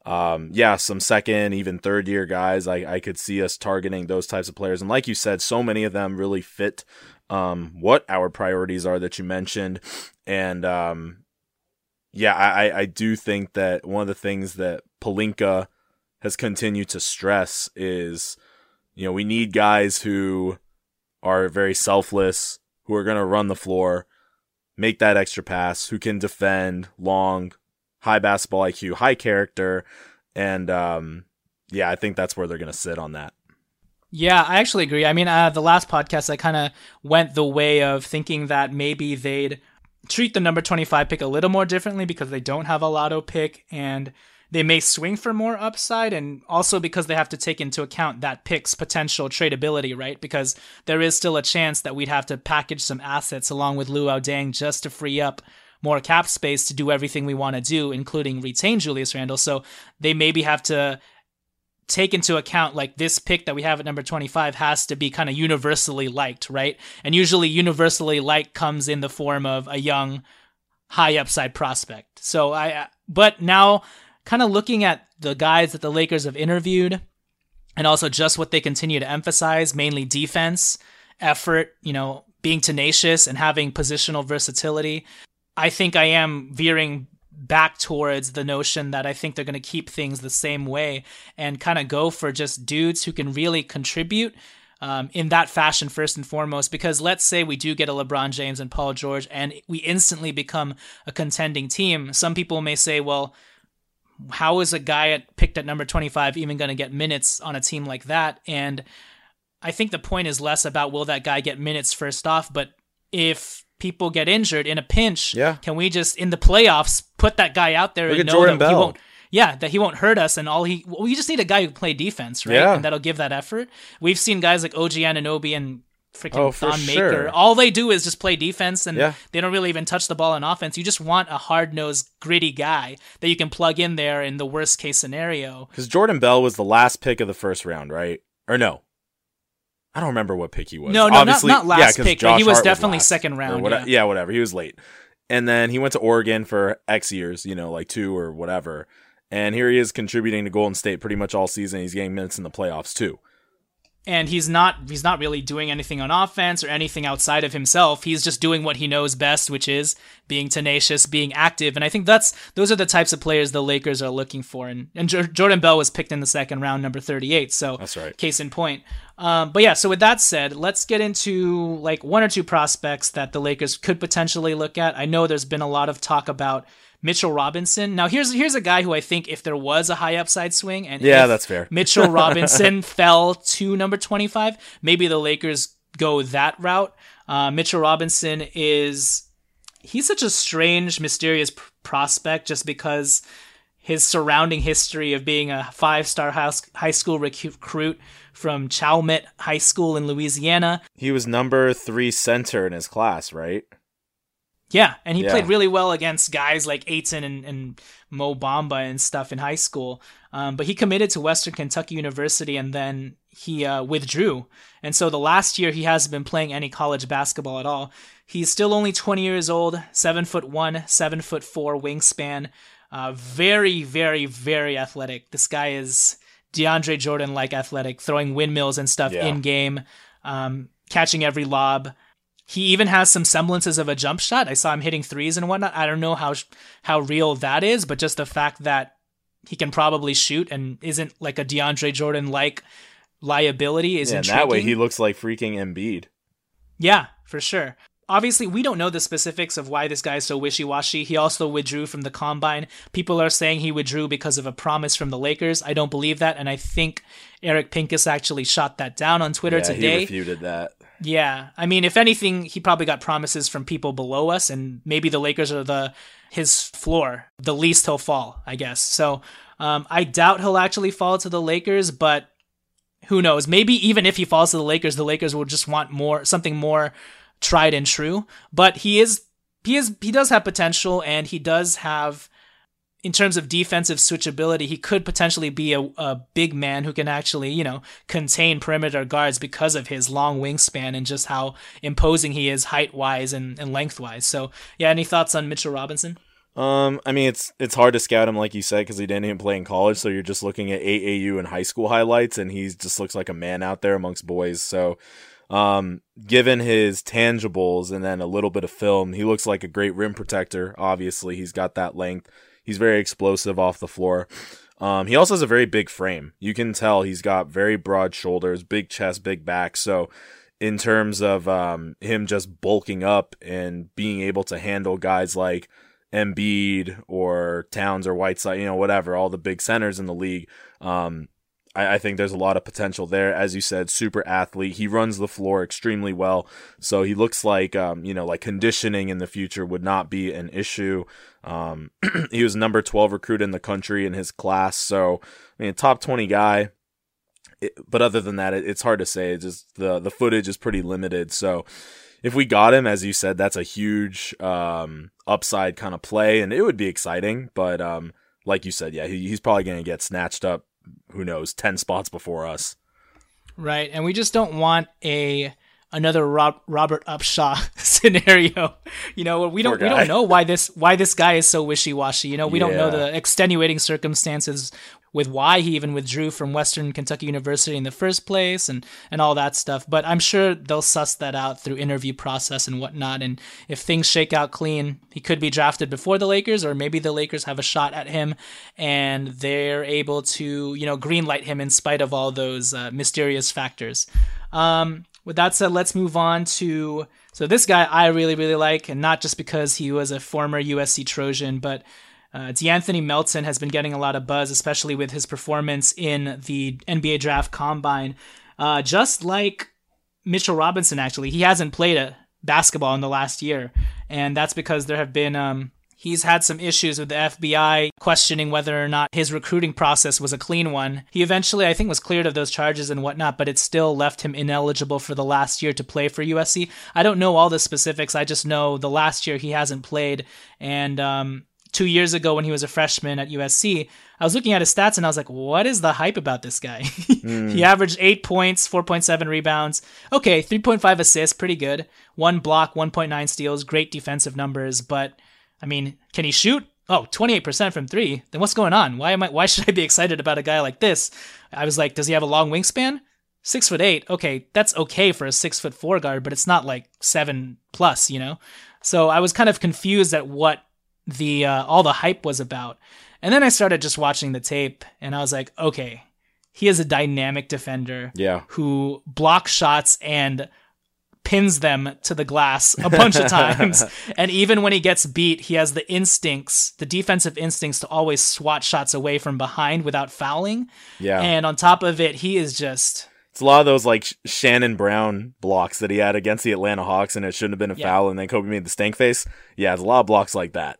um, yeah, some second, even third year guys, I, I could see us targeting those types of players. And like you said, so many of them really fit um, what our priorities are that you mentioned. And um, yeah, I, I do think that one of the things that Pelinka has continued to stress is, you know, we need guys who are very selfless, who are going to run the floor, make that extra pass, who can defend long, high basketball IQ, high character, and um, yeah, I think that's where they're going to sit on that. Yeah, I actually agree. I mean, uh, the last podcast, I kind of went the way of thinking that maybe they'd treat the number 25 pick a little more differently because they don't have a lotto pick and they may swing for more upside and also because they have to take into account that pick's potential tradability, right? Because there is still a chance that we'd have to package some assets along with Luol Deng just to free up more cap space to do everything we want to do, including retain Julius Randle. So they maybe have to take into account like this pick that we have at number 25 has to be kind of universally liked, right? And usually universally liked comes in the form of a young high upside prospect. So I but now kind of looking at the guys that the Lakers have interviewed and also just what they continue to emphasize, mainly defense, effort, you know, being tenacious and having positional versatility. I think I am veering back towards the notion that I think they're going to keep things the same way and kind of go for just dudes who can really contribute um, in that fashion first and foremost. Because let's say we do get a LeBron James and Paul George and we instantly become a contending team. Some people may say, well, how is a guy at, picked at number 25 even going to get minutes on a team like that? And I think the point is less about will that guy get minutes first off, but if people get injured in a pinch, yeah. can we just in the playoffs put that guy out there Look and know Jordan that he won't yeah, that he won't hurt us and all he we just need a guy who can play defense, right? Yeah. And that'll give that effort. We've seen guys like OG Anunoby and freaking Oh, for Thon sure. Maker. All they do is just play defense and Yeah. they don't really even touch the ball in offense. You just want a hard-nosed, gritty guy that you can plug in there in the worst case scenario. Because Jordan Bell was the last pick of the first round, right? Or no? I don't remember what pick he was. No, no, not- Obviously, not last yeah, pick, but he was Hart definitely last, second round, whate- yeah. whatever. He was late, and then he went to Oregon for X years, you know, like two or whatever. And here he is contributing to Golden State pretty much all season. He's getting minutes in the playoffs too. And he's not he's not really doing anything on offense or anything outside of himself. He's just doing what he knows best, which is being tenacious, being active. And I think that's those are the types of players the Lakers are looking for. And and Jor- Jordan Bell was picked in the second round, number 38. So That's right. Case in point. Um, but yeah, so with that said, let's get into like one or two prospects that the Lakers could potentially look at. I know there's been a lot of talk about Mitchell Robinson. Now here's here's a guy who I think if there was a high upside swing and Yeah, that's fair. Mitchell Robinson fell to number 25, maybe the Lakers go that route. Uh, Mitchell Robinson is he's such a strange, mysterious pr- prospect just because his surrounding history of being a five-star house, high school recruit from Chalmette High School in Louisiana. He was number three center in his class, right? Yeah, and he Yeah. played really well against guys like Ayton and, and Mo Bamba and stuff in high school. Um, but he committed to Western Kentucky University and then he uh, withdrew. And so the last year he hasn't been playing any college basketball at all. He's still only 20 years old, seven foot one, seven foot four wingspan. Uh, very, very, very athletic. This guy is DeAndre Jordan like athletic, throwing windmills and stuff Yeah. in game, um, catching every lob. He even has some semblances of a jump shot. I saw him hitting threes and whatnot. I don't know how how real that is, but just the fact that he can probably shoot and isn't like a DeAndre Jordan like liability is yeah, and intriguing. that way he looks like freaking Embiid. Yeah, for sure. Obviously, we don't know the specifics of why this guy is so wishy washy. He also withdrew from the combine. People are saying he withdrew because of a promise from the Lakers. I don't believe that, and I think Eric Pincus actually shot that down on Twitter yeah, today. he refuted that. Yeah, I mean, if anything, he probably got promises from people below us, and maybe the Lakers are the his floor, the least he'll fall, I guess. So um, I doubt he'll actually fall to the Lakers, but who knows? Maybe even if he falls to the Lakers, the Lakers will just want more, something more tried and true. But he is, he is, he does have potential, and he does have. In terms of defensive switchability, he could potentially be a, a big man who can actually, you know, contain perimeter guards because of his long wingspan and just how imposing he is height wise and, and length wise. So, yeah, any thoughts on Mitchell Robinson? Um, I mean, it's it's hard to scout him like you said because he didn't even play in college. So you're just looking at AAU and high school highlights, and he just looks like a man out there amongst boys. So, um, given his tangibles and then a little bit of film, he looks like a great rim protector. Obviously, he's got that length. He's very explosive off the floor. Um, he also has a very big frame. You can tell he's got very broad shoulders, big chest, big back. So, in terms of um, him just bulking up and being able to handle guys like Embiid or Towns or Whiteside, you know, whatever, all the big centers in the league. Um, I, I think there's a lot of potential there. As you said, super athlete. He runs the floor extremely well. So he looks like, um, you know, like conditioning in the future would not be an issue. Um, he was number 12 recruit in the country in his class. So, I mean, top 20 guy. It, but other than that, it, it's hard to say. It's just the, the footage is pretty limited. So, if we got him, as you said, that's a huge um, upside kind of play, and it would be exciting. But um, like you said, yeah, he, he's probably going to get snatched up who knows, 10 spots before us. Right. And we just don't want a another Rob, Robert Upshaw scenario. You know, we don't we don't know why this why this guy is so wishy washy. You know, we yeah. don't know the extenuating circumstances with why he even withdrew from Western Kentucky University in the first place and and all that stuff. But I'm sure they'll suss that out through interview process and whatnot. And if things shake out clean, he could be drafted before the Lakers, or maybe the Lakers have a shot at him and they're able to you know greenlight him in spite of all those uh, mysterious factors. Um, with that said, let's move on to so this guy I really really like, and not just because he was a former USC Trojan, but uh, De'Anthony Melton has been getting a lot of buzz, especially with his performance in the NBA Draft Combine. Uh, just like Mitchell Robinson, actually, he hasn't played a basketball in the last year, and that's because there have been um, he's had some issues with the FBI questioning whether or not his recruiting process was a clean one. He eventually, I think, was cleared of those charges and whatnot, but it still left him ineligible for the last year to play for USC. I don't know all the specifics. I just know the last year he hasn't played, and um, two years ago when he was a freshman at USC, I was looking at his stats and I was like, what is the hype about this guy? mm. He averaged eight points, 4.7 rebounds. Okay, 3.5 assists, pretty good. One block, 1.9 steals, great defensive numbers. But, I mean, can he shoot? Oh, 28% from three. Then what's going on? Why am I, why should I be excited about a guy like this? I was like, does he have a long wingspan? Six foot eight. Okay, that's okay for a six foot four guard, but it's not like seven plus, you know? So I was kind of confused at what the uh, all the hype was about. And then I started just watching the tape, and I was like, okay, he is a dynamic defender. Yeah. Who blocks shots and pins them to the glass a bunch of times. and even when he gets beat, he has the instincts, the defensive instincts to always swat shots away from behind without fouling. Yeah. And on top of it, he is just it's a lot of those like Shannon Brown blocks that he had against the Atlanta Hawks, and it shouldn't have been a yeah. foul, and then Kobe made the stank face. Yeah, it's a lot of blocks like that.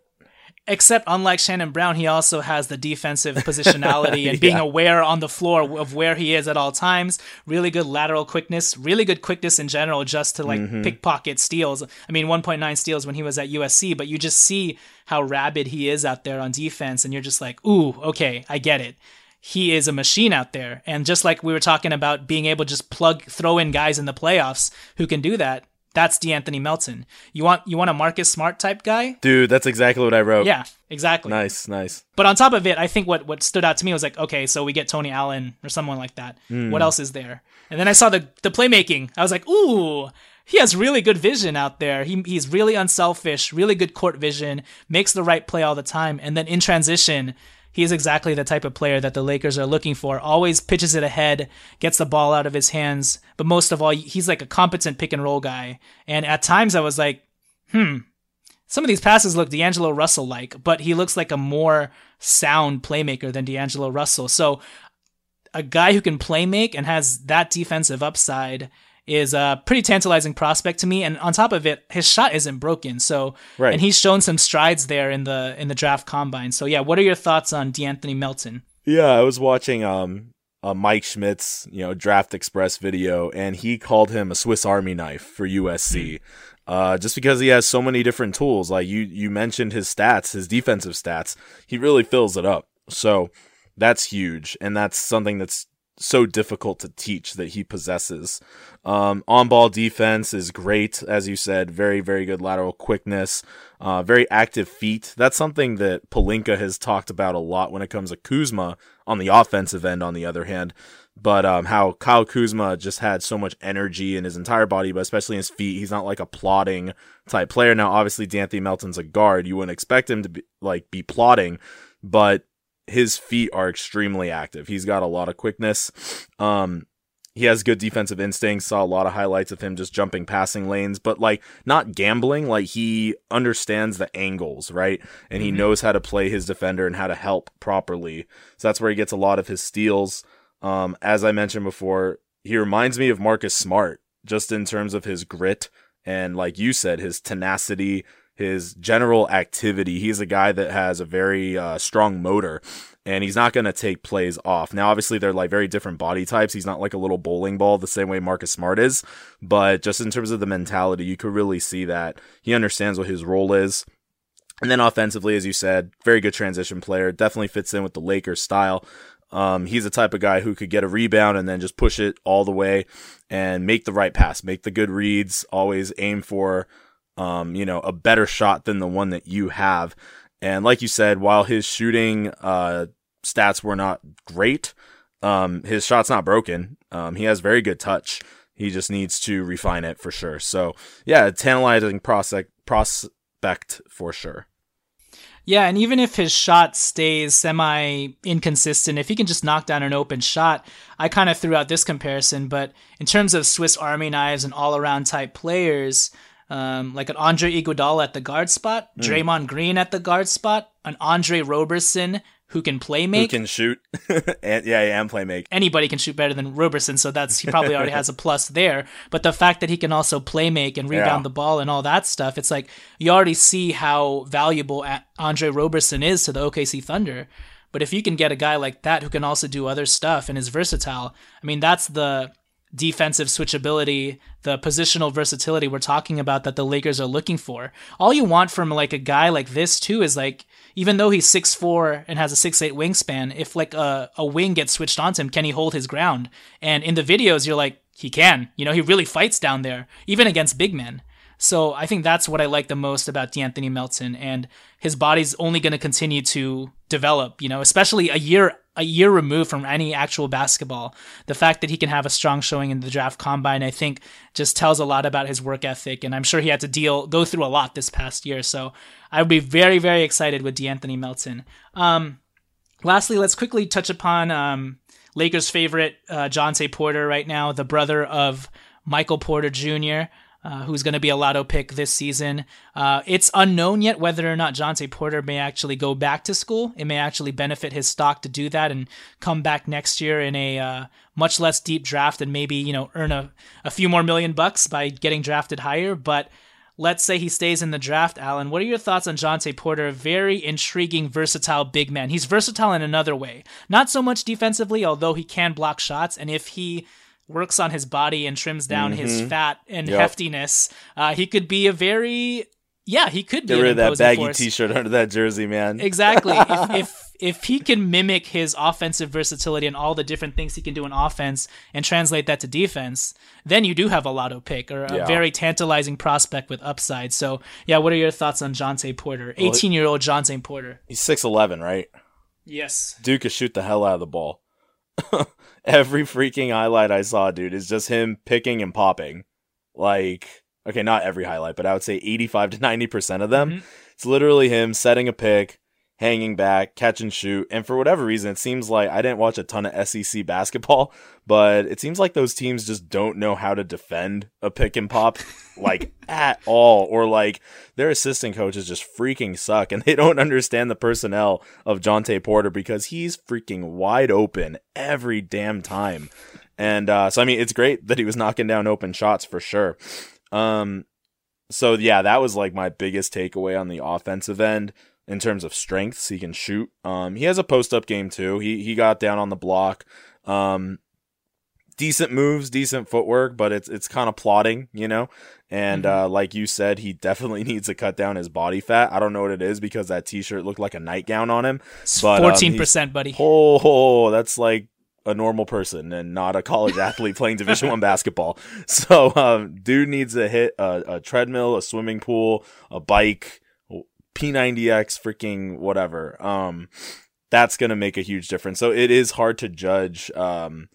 Except, unlike Shannon Brown, he also has the defensive positionality and being yeah. aware on the floor of where he is at all times. Really good lateral quickness, really good quickness in general, just to like mm-hmm. pickpocket steals. I mean, 1.9 steals when he was at USC, but you just see how rabid he is out there on defense, and you're just like, ooh, okay, I get it. He is a machine out there. And just like we were talking about being able to just plug, throw in guys in the playoffs who can do that, that's De'Anthony Melton. You want you want a Marcus Smart type guy? Dude, that's exactly what I wrote. Yeah, exactly. Nice, nice. But on top of it, I think what what stood out to me was like, okay, so we get Tony Allen or someone like that. Mm. What else is there? And then I saw the the playmaking. I was like, ooh, he has really good vision out there. He, he's really unselfish, really good court vision, makes the right play all the time. And then in transition, He's exactly the type of player that the Lakers are looking for. Always pitches it ahead, gets the ball out of his hands, but most of all, he's like a competent pick and roll guy. And at times I was like, hmm, some of these passes look D'Angelo Russell like, but he looks like a more sound playmaker than D'Angelo Russell. So a guy who can play make and has that defensive upside is a pretty tantalizing prospect to me. And on top of it, his shot isn't broken. So, right. and he's shown some strides there in the in the draft combine. So, yeah, what are your thoughts on De'Anthony Melton? Yeah, I was watching um uh, Mike Schmitz you know Draft Express video, and he called him a Swiss Army knife for USC. Mm. Uh, just because he has so many different tools, like you you mentioned his stats, his defensive stats, he really fills it up. So that's huge, and that's something that's so difficult to teach that he possesses. Um, on ball defense is great, as you said, very, very good lateral quickness, uh, very active feet. That's something that Pelinka has talked about a lot when it comes to Kuzma on the offensive end, on the other hand. But um, how Kyle Kuzma just had so much energy in his entire body, but especially his feet. He's not like a plodding type player. Now, obviously, De'Anthony Melton's a guard. You wouldn't expect him to be like be plodding, but his feet are extremely active. He's got a lot of quickness. Um, he has good defensive instincts. Saw a lot of highlights of him just jumping passing lanes, but like not gambling. Like he understands the angles, right? And he mm-hmm. knows how to play his defender and how to help properly. So that's where he gets a lot of his steals. Um, as I mentioned before, he reminds me of Marcus Smart just in terms of his grit and, like you said, his tenacity, his general activity. He's a guy that has a very uh, strong motor and he's not going to take plays off. Now, obviously, they're like very different body types. He's not like a little bowling ball the same way Marcus Smart is, but just in terms of the mentality, you could really see that he understands what his role is. And then offensively, as you said, very good transition player. Definitely fits in with the Lakers style. Um, he's the type of guy who could get a rebound and then just push it all the way and make the right pass, make the good reads, always aim for, um, you know, a better shot than the one that you have. And like you said, while his shooting, uh, stats were not great, um, his shot's not broken. Um, he has very good touch. He just needs to refine it for sure. So yeah, tantalizing prospect, prospect for sure. Yeah, and even if his shot stays semi inconsistent, if he can just knock down an open shot, I kind of threw out this comparison. But in terms of Swiss Army knives and all around type players, um, like an Andre Iguodala at the guard spot, mm. Draymond Green at the guard spot, an Andre Roberson who can play make, who can shoot, and yeah, yeah, and play make. Anybody can shoot better than Roberson, so that's he probably already has a plus there. But the fact that he can also play make and rebound yeah. the ball and all that stuff, it's like you already see how valuable Andre Roberson is to the OKC Thunder. But if you can get a guy like that who can also do other stuff and is versatile, I mean, that's the defensive switchability, the positional versatility we're talking about that the Lakers are looking for. All you want from like a guy like this too is like even though he's six four and has a six eight wingspan, if like a, a wing gets switched onto him, can he hold his ground? And in the videos, you're like, he can. You know, he really fights down there, even against big men. So I think that's what I like the most about De'Anthony Melton, and his body's only going to continue to develop. You know, especially a year a year removed from any actual basketball. The fact that he can have a strong showing in the draft combine, I think, just tells a lot about his work ethic. And I'm sure he had to deal go through a lot this past year. So I would be very very excited with De'Anthony Melton. Um, lastly, let's quickly touch upon um, Lakers' favorite uh, Jontay Porter right now, the brother of Michael Porter Jr uh, who's going to be a lotto pick this season. Uh, it's unknown yet whether or not Jontay Porter may actually go back to school. It may actually benefit his stock to do that and come back next year in a uh, much less deep draft and maybe you know earn a, a few more million bucks by getting drafted higher. But let's say he stays in the draft, Alan. What are your thoughts on Jontay Porter? Very intriguing, versatile big man. He's versatile in another way, not so much defensively, although he can block shots. And if he works on his body and trims down mm-hmm. his fat and yep. heftiness, uh, he could be a very yeah, he could get rid of that baggy force. t-shirt under that jersey, man. Exactly. if, if if he can mimic his offensive versatility and all the different things he can do in offense and translate that to defense, then you do have a lotto pick or a yeah. very tantalizing prospect with upside. So, yeah, what are your thoughts on Jontay Porter? 18 year old Jontay Porter. He's 6'11, right? Yes. Duke could shoot the hell out of the ball. every freaking highlight I saw, dude, is just him picking and popping. Like, okay, not every highlight, but I would say 85 to 90% of them. Mm-hmm. It's literally him setting a pick, hanging back, catch and shoot. And for whatever reason, it seems like I didn't watch a ton of SEC basketball, but it seems like those teams just don't know how to defend a pick and pop like at all. Or like their assistant coaches just freaking suck and they don't understand the personnel of Jontay Porter because he's freaking wide open every damn time. And uh, so, I mean, it's great that he was knocking down open shots for sure. Um, so yeah, that was like my biggest takeaway on the offensive end in terms of strengths. He can shoot. Um, he has a post up game too. He he got down on the block. Um, decent moves, decent footwork, but it's it's kind of plodding, you know. And mm-hmm. uh, like you said, he definitely needs to cut down his body fat. I don't know what it is because that T-shirt looked like a nightgown on him. Um, fourteen um, percent, buddy. Oh, oh, that's like a normal person and not a college athlete playing Division One basketball. So, um, dude needs to hit a, a treadmill, a swimming pool, a bike P90X freaking whatever. Um, that's going to make a huge difference. So it is hard to judge, um,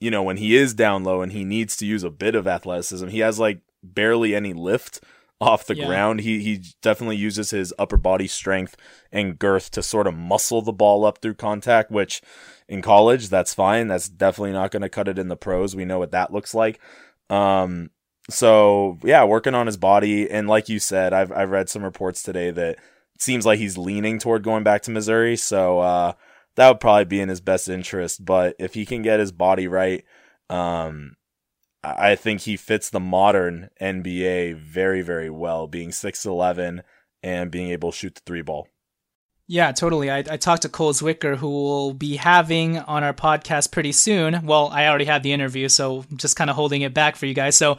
you know, when he is down low and he needs to use a bit of athleticism. He has like barely any lift off the yeah. ground. He he definitely uses his upper body strength and girth to sort of muscle the ball up through contact, which in college that's fine. That's definitely not going to cut it in the pros. We know what that looks like. Um, so yeah, working on his body, and like you said, I've I've read some reports today that seems like he's leaning toward going back to Missouri. So uh, that would probably be in his best interest. But if he can get his body right, um, I think he fits the modern NBA very very well, being six eleven and being able to shoot the three ball. Yeah, totally. I, I talked to Cole Zwicker, who will be having on our podcast pretty soon. Well, I already had the interview, so I'm just kind of holding it back for you guys. So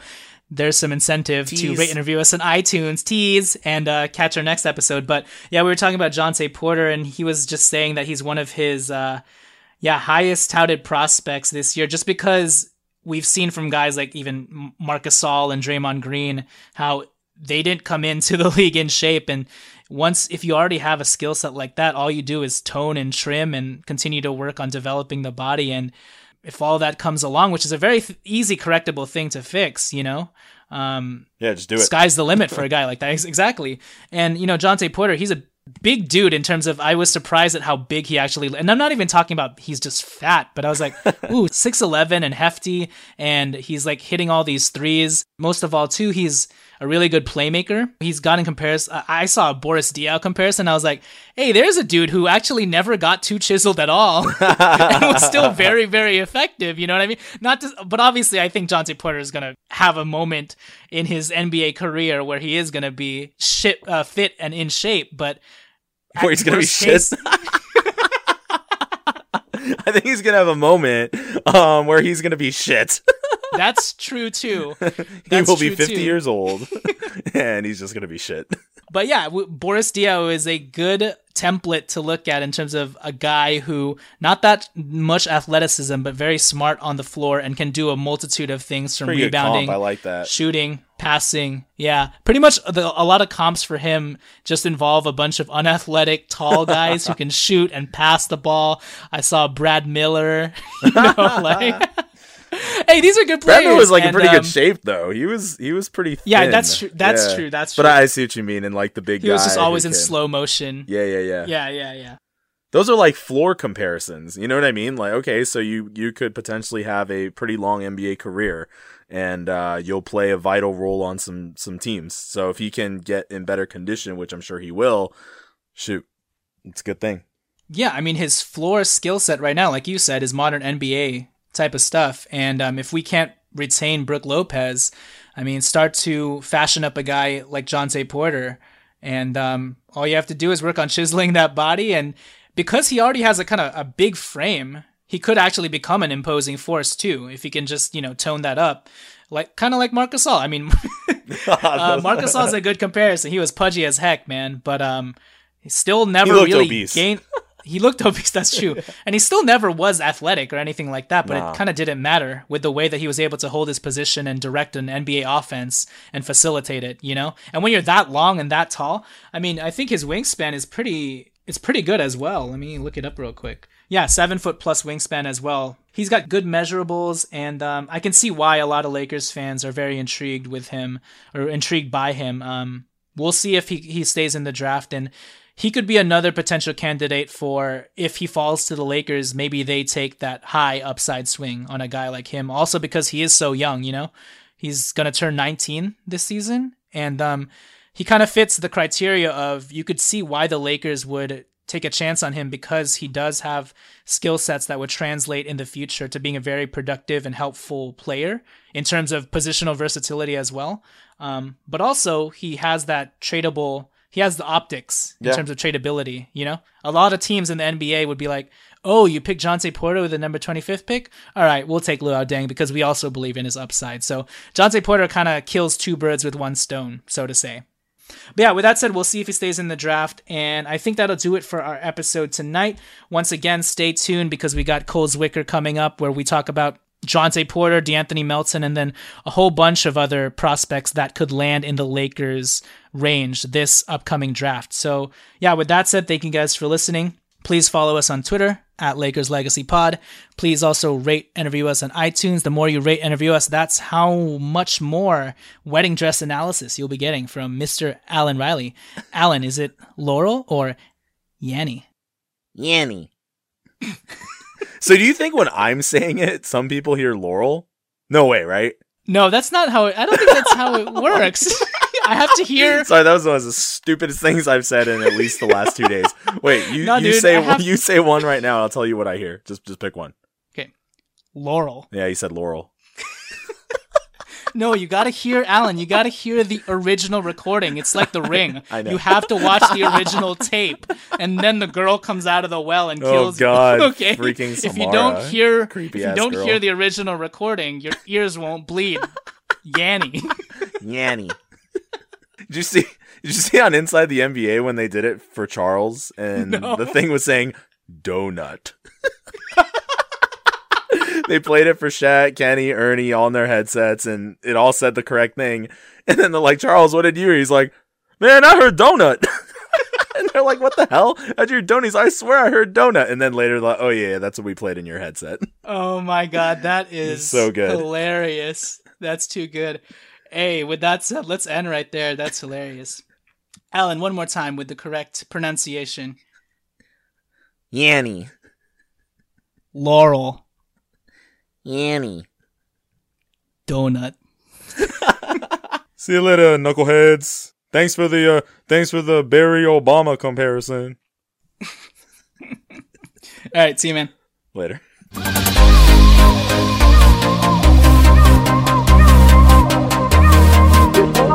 there's some incentive tease. to rate and review us on iTunes, tease, and uh, catch our next episode. But yeah, we were talking about Jontay Porter, and he was just saying that he's one of his. Uh, yeah, highest touted prospects this year just because we've seen from guys like even Marcus Gasol and Draymond Green how they didn't come into the league in shape and once if you already have a skill set like that all you do is tone and trim and continue to work on developing the body and if all that comes along which is a very th- easy correctable thing to fix you know? Um, yeah just do it. sky's the limit for a guy like that exactly. And you know Jontay Porter he's a big dude in terms of I was surprised at how big he actually and I'm not even talking about he's just fat, but I was like, ooh, 6'11 and hefty and he's like hitting all these threes. Most of all too, he's a really good playmaker. He's got in comparison I saw a Boris Diaw comparison. I was like, hey, there's a dude who actually never got too chiseled at all and was still very very effective, you know what I mean? Not to, but obviously I think Jontay Porter is going to have a moment in his NBA career where he is going to be shit uh, fit and in shape, but where he's gonna be shit. I think he's gonna have a moment um, where he's gonna be shit. That's true too. That's he will be 50 too. years old, and he's just gonna be shit. But yeah, Boris Diaw is a good template to look at in terms of a guy who not that much athleticism, but very smart on the floor and can do a multitude of things from Pretty rebounding, I like that, shooting, passing. Yeah, pretty much the, a lot of comps for him just involve a bunch of unathletic, tall guys who can shoot and pass the ball. I saw Brad Miller, you know, like. hey, these are good players. Brad was like and, in pretty um, good shape though. He was he was pretty. Thin. Yeah, that's true. That's yeah. true. That's true. But. I see what you mean. And like the big he was just always in can- slow motion. Yeah, yeah, yeah. Yeah, yeah, yeah. Those are like floor comparisons. You know what I mean? Like, okay, so you you could potentially have a pretty long NBA career, and uh, you'll play a vital role on some some teams. So if he can get in better condition, which I'm sure he will, shoot, it's a good thing. Yeah, I mean his floor skill set right now, like you said, is modern NBA type of stuff. And um, if we can't retain Brook Lopez, I mean, start to fashion up a guy like Jontay Porter, and um, all you have to do is work on chiseling that body. And because he already has a kind of a big frame, he could actually become an imposing force too if he can just you know tone that up. Like kind of like Marc Gasol. I mean, uh, Marcus is a good comparison. He was pudgy as heck, man, but um, he still never really obese. gained. He looked obese, that's true. And he still never was athletic or anything like that, but Nah. it kind of didn't matter with the way that he was able to hold his position and direct an NBA offense and facilitate it, you know? And when you're that long and that tall, I mean, I think his wingspan is pretty it's pretty good as well. Let me look it up real quick. Yeah, seven foot plus wingspan as well. He's got good measurables, and um, I can see why a lot of Lakers fans are very intrigued with him or intrigued by him. Um, we'll see if he, he stays in the draft, and he could be another potential candidate for if he falls to the Lakers, maybe they take that high upside swing on a guy like him. Also because he is so young, you know, he's gonna turn 19 this season, and um, he kind of fits the criteria of you could see why the Lakers would take a chance on him because he does have skill sets that would translate in the future to being a very productive and helpful player in terms of positional versatility as well. Um, but also he has that tradable. He has the optics in Yeah. terms of tradability. You know, a lot of teams in the NBA would be like, "Oh, you picked Jontay Porter with the number twenty fifth pick. All right, we'll take Luol Deng because we also believe in his upside." So Jontay Porter kind of kills two birds with one stone, so to say. But yeah, with that said, we'll see if he stays in the draft. And I think that'll do it for our episode tonight. Once again, stay tuned because we got Cole Zwicker coming up where we talk about Jontay Porter, De'Anthony Melton, and then a whole bunch of other prospects that could land in the Lakers range this upcoming draft. So yeah, with that said, thank you guys for listening. Please follow us on Twitter at Lakers Legacy Pod. Please also rate and review us on iTunes. The more you rate and review us, that's how much more wedding dress analysis you'll be getting from Mr. Alan Riley. Alan, is it Laurel or Yanni? Yanny. so do you think when I'm saying it, some people hear Laurel? No way, right? No, that's not how it, I don't think that's how it works. I have to hear Sorry, that was one of the stupidest things I've said in at least the last two days. Wait, you, No, you dude, say have- you say one right now. I'll tell you what I hear. Just just pick one. Okay, Laurel. Yeah, you said Laurel. No, you gotta hear Alan. You gotta hear the original recording. It's like the ring. I know. You have to watch the original tape, and then the girl comes out of the well and kills. Oh, kills. God, okay. freaking if you don't Samara. hear, if you don't girl. hear the original recording, your ears won't bleed. Yanny. Yanny. Did you see? Did you see on Inside the NBA when they did it for Charles and No. the thing was saying donut? they played it for Shaq, Kenny, Ernie on their headsets, and it all said the correct thing. And then they're like, Charles, what did you? He's like, man, I heard donut. and they're like, what the hell? How'd you hear donut? He's like, I swear I heard donut. And then later, like, oh yeah, that's what we played in your headset. Oh my god, that is So good. hilarious. That's too good. Hey, with that said, let's end right there. That's hilarious. Alan, one more time with the correct pronunciation. Yanny. Laurel Yanny. donut. See you later, knuckleheads. Thanks for the uh, thanks for the Barry Obama comparison. All right, see you, man. Later. Thank you.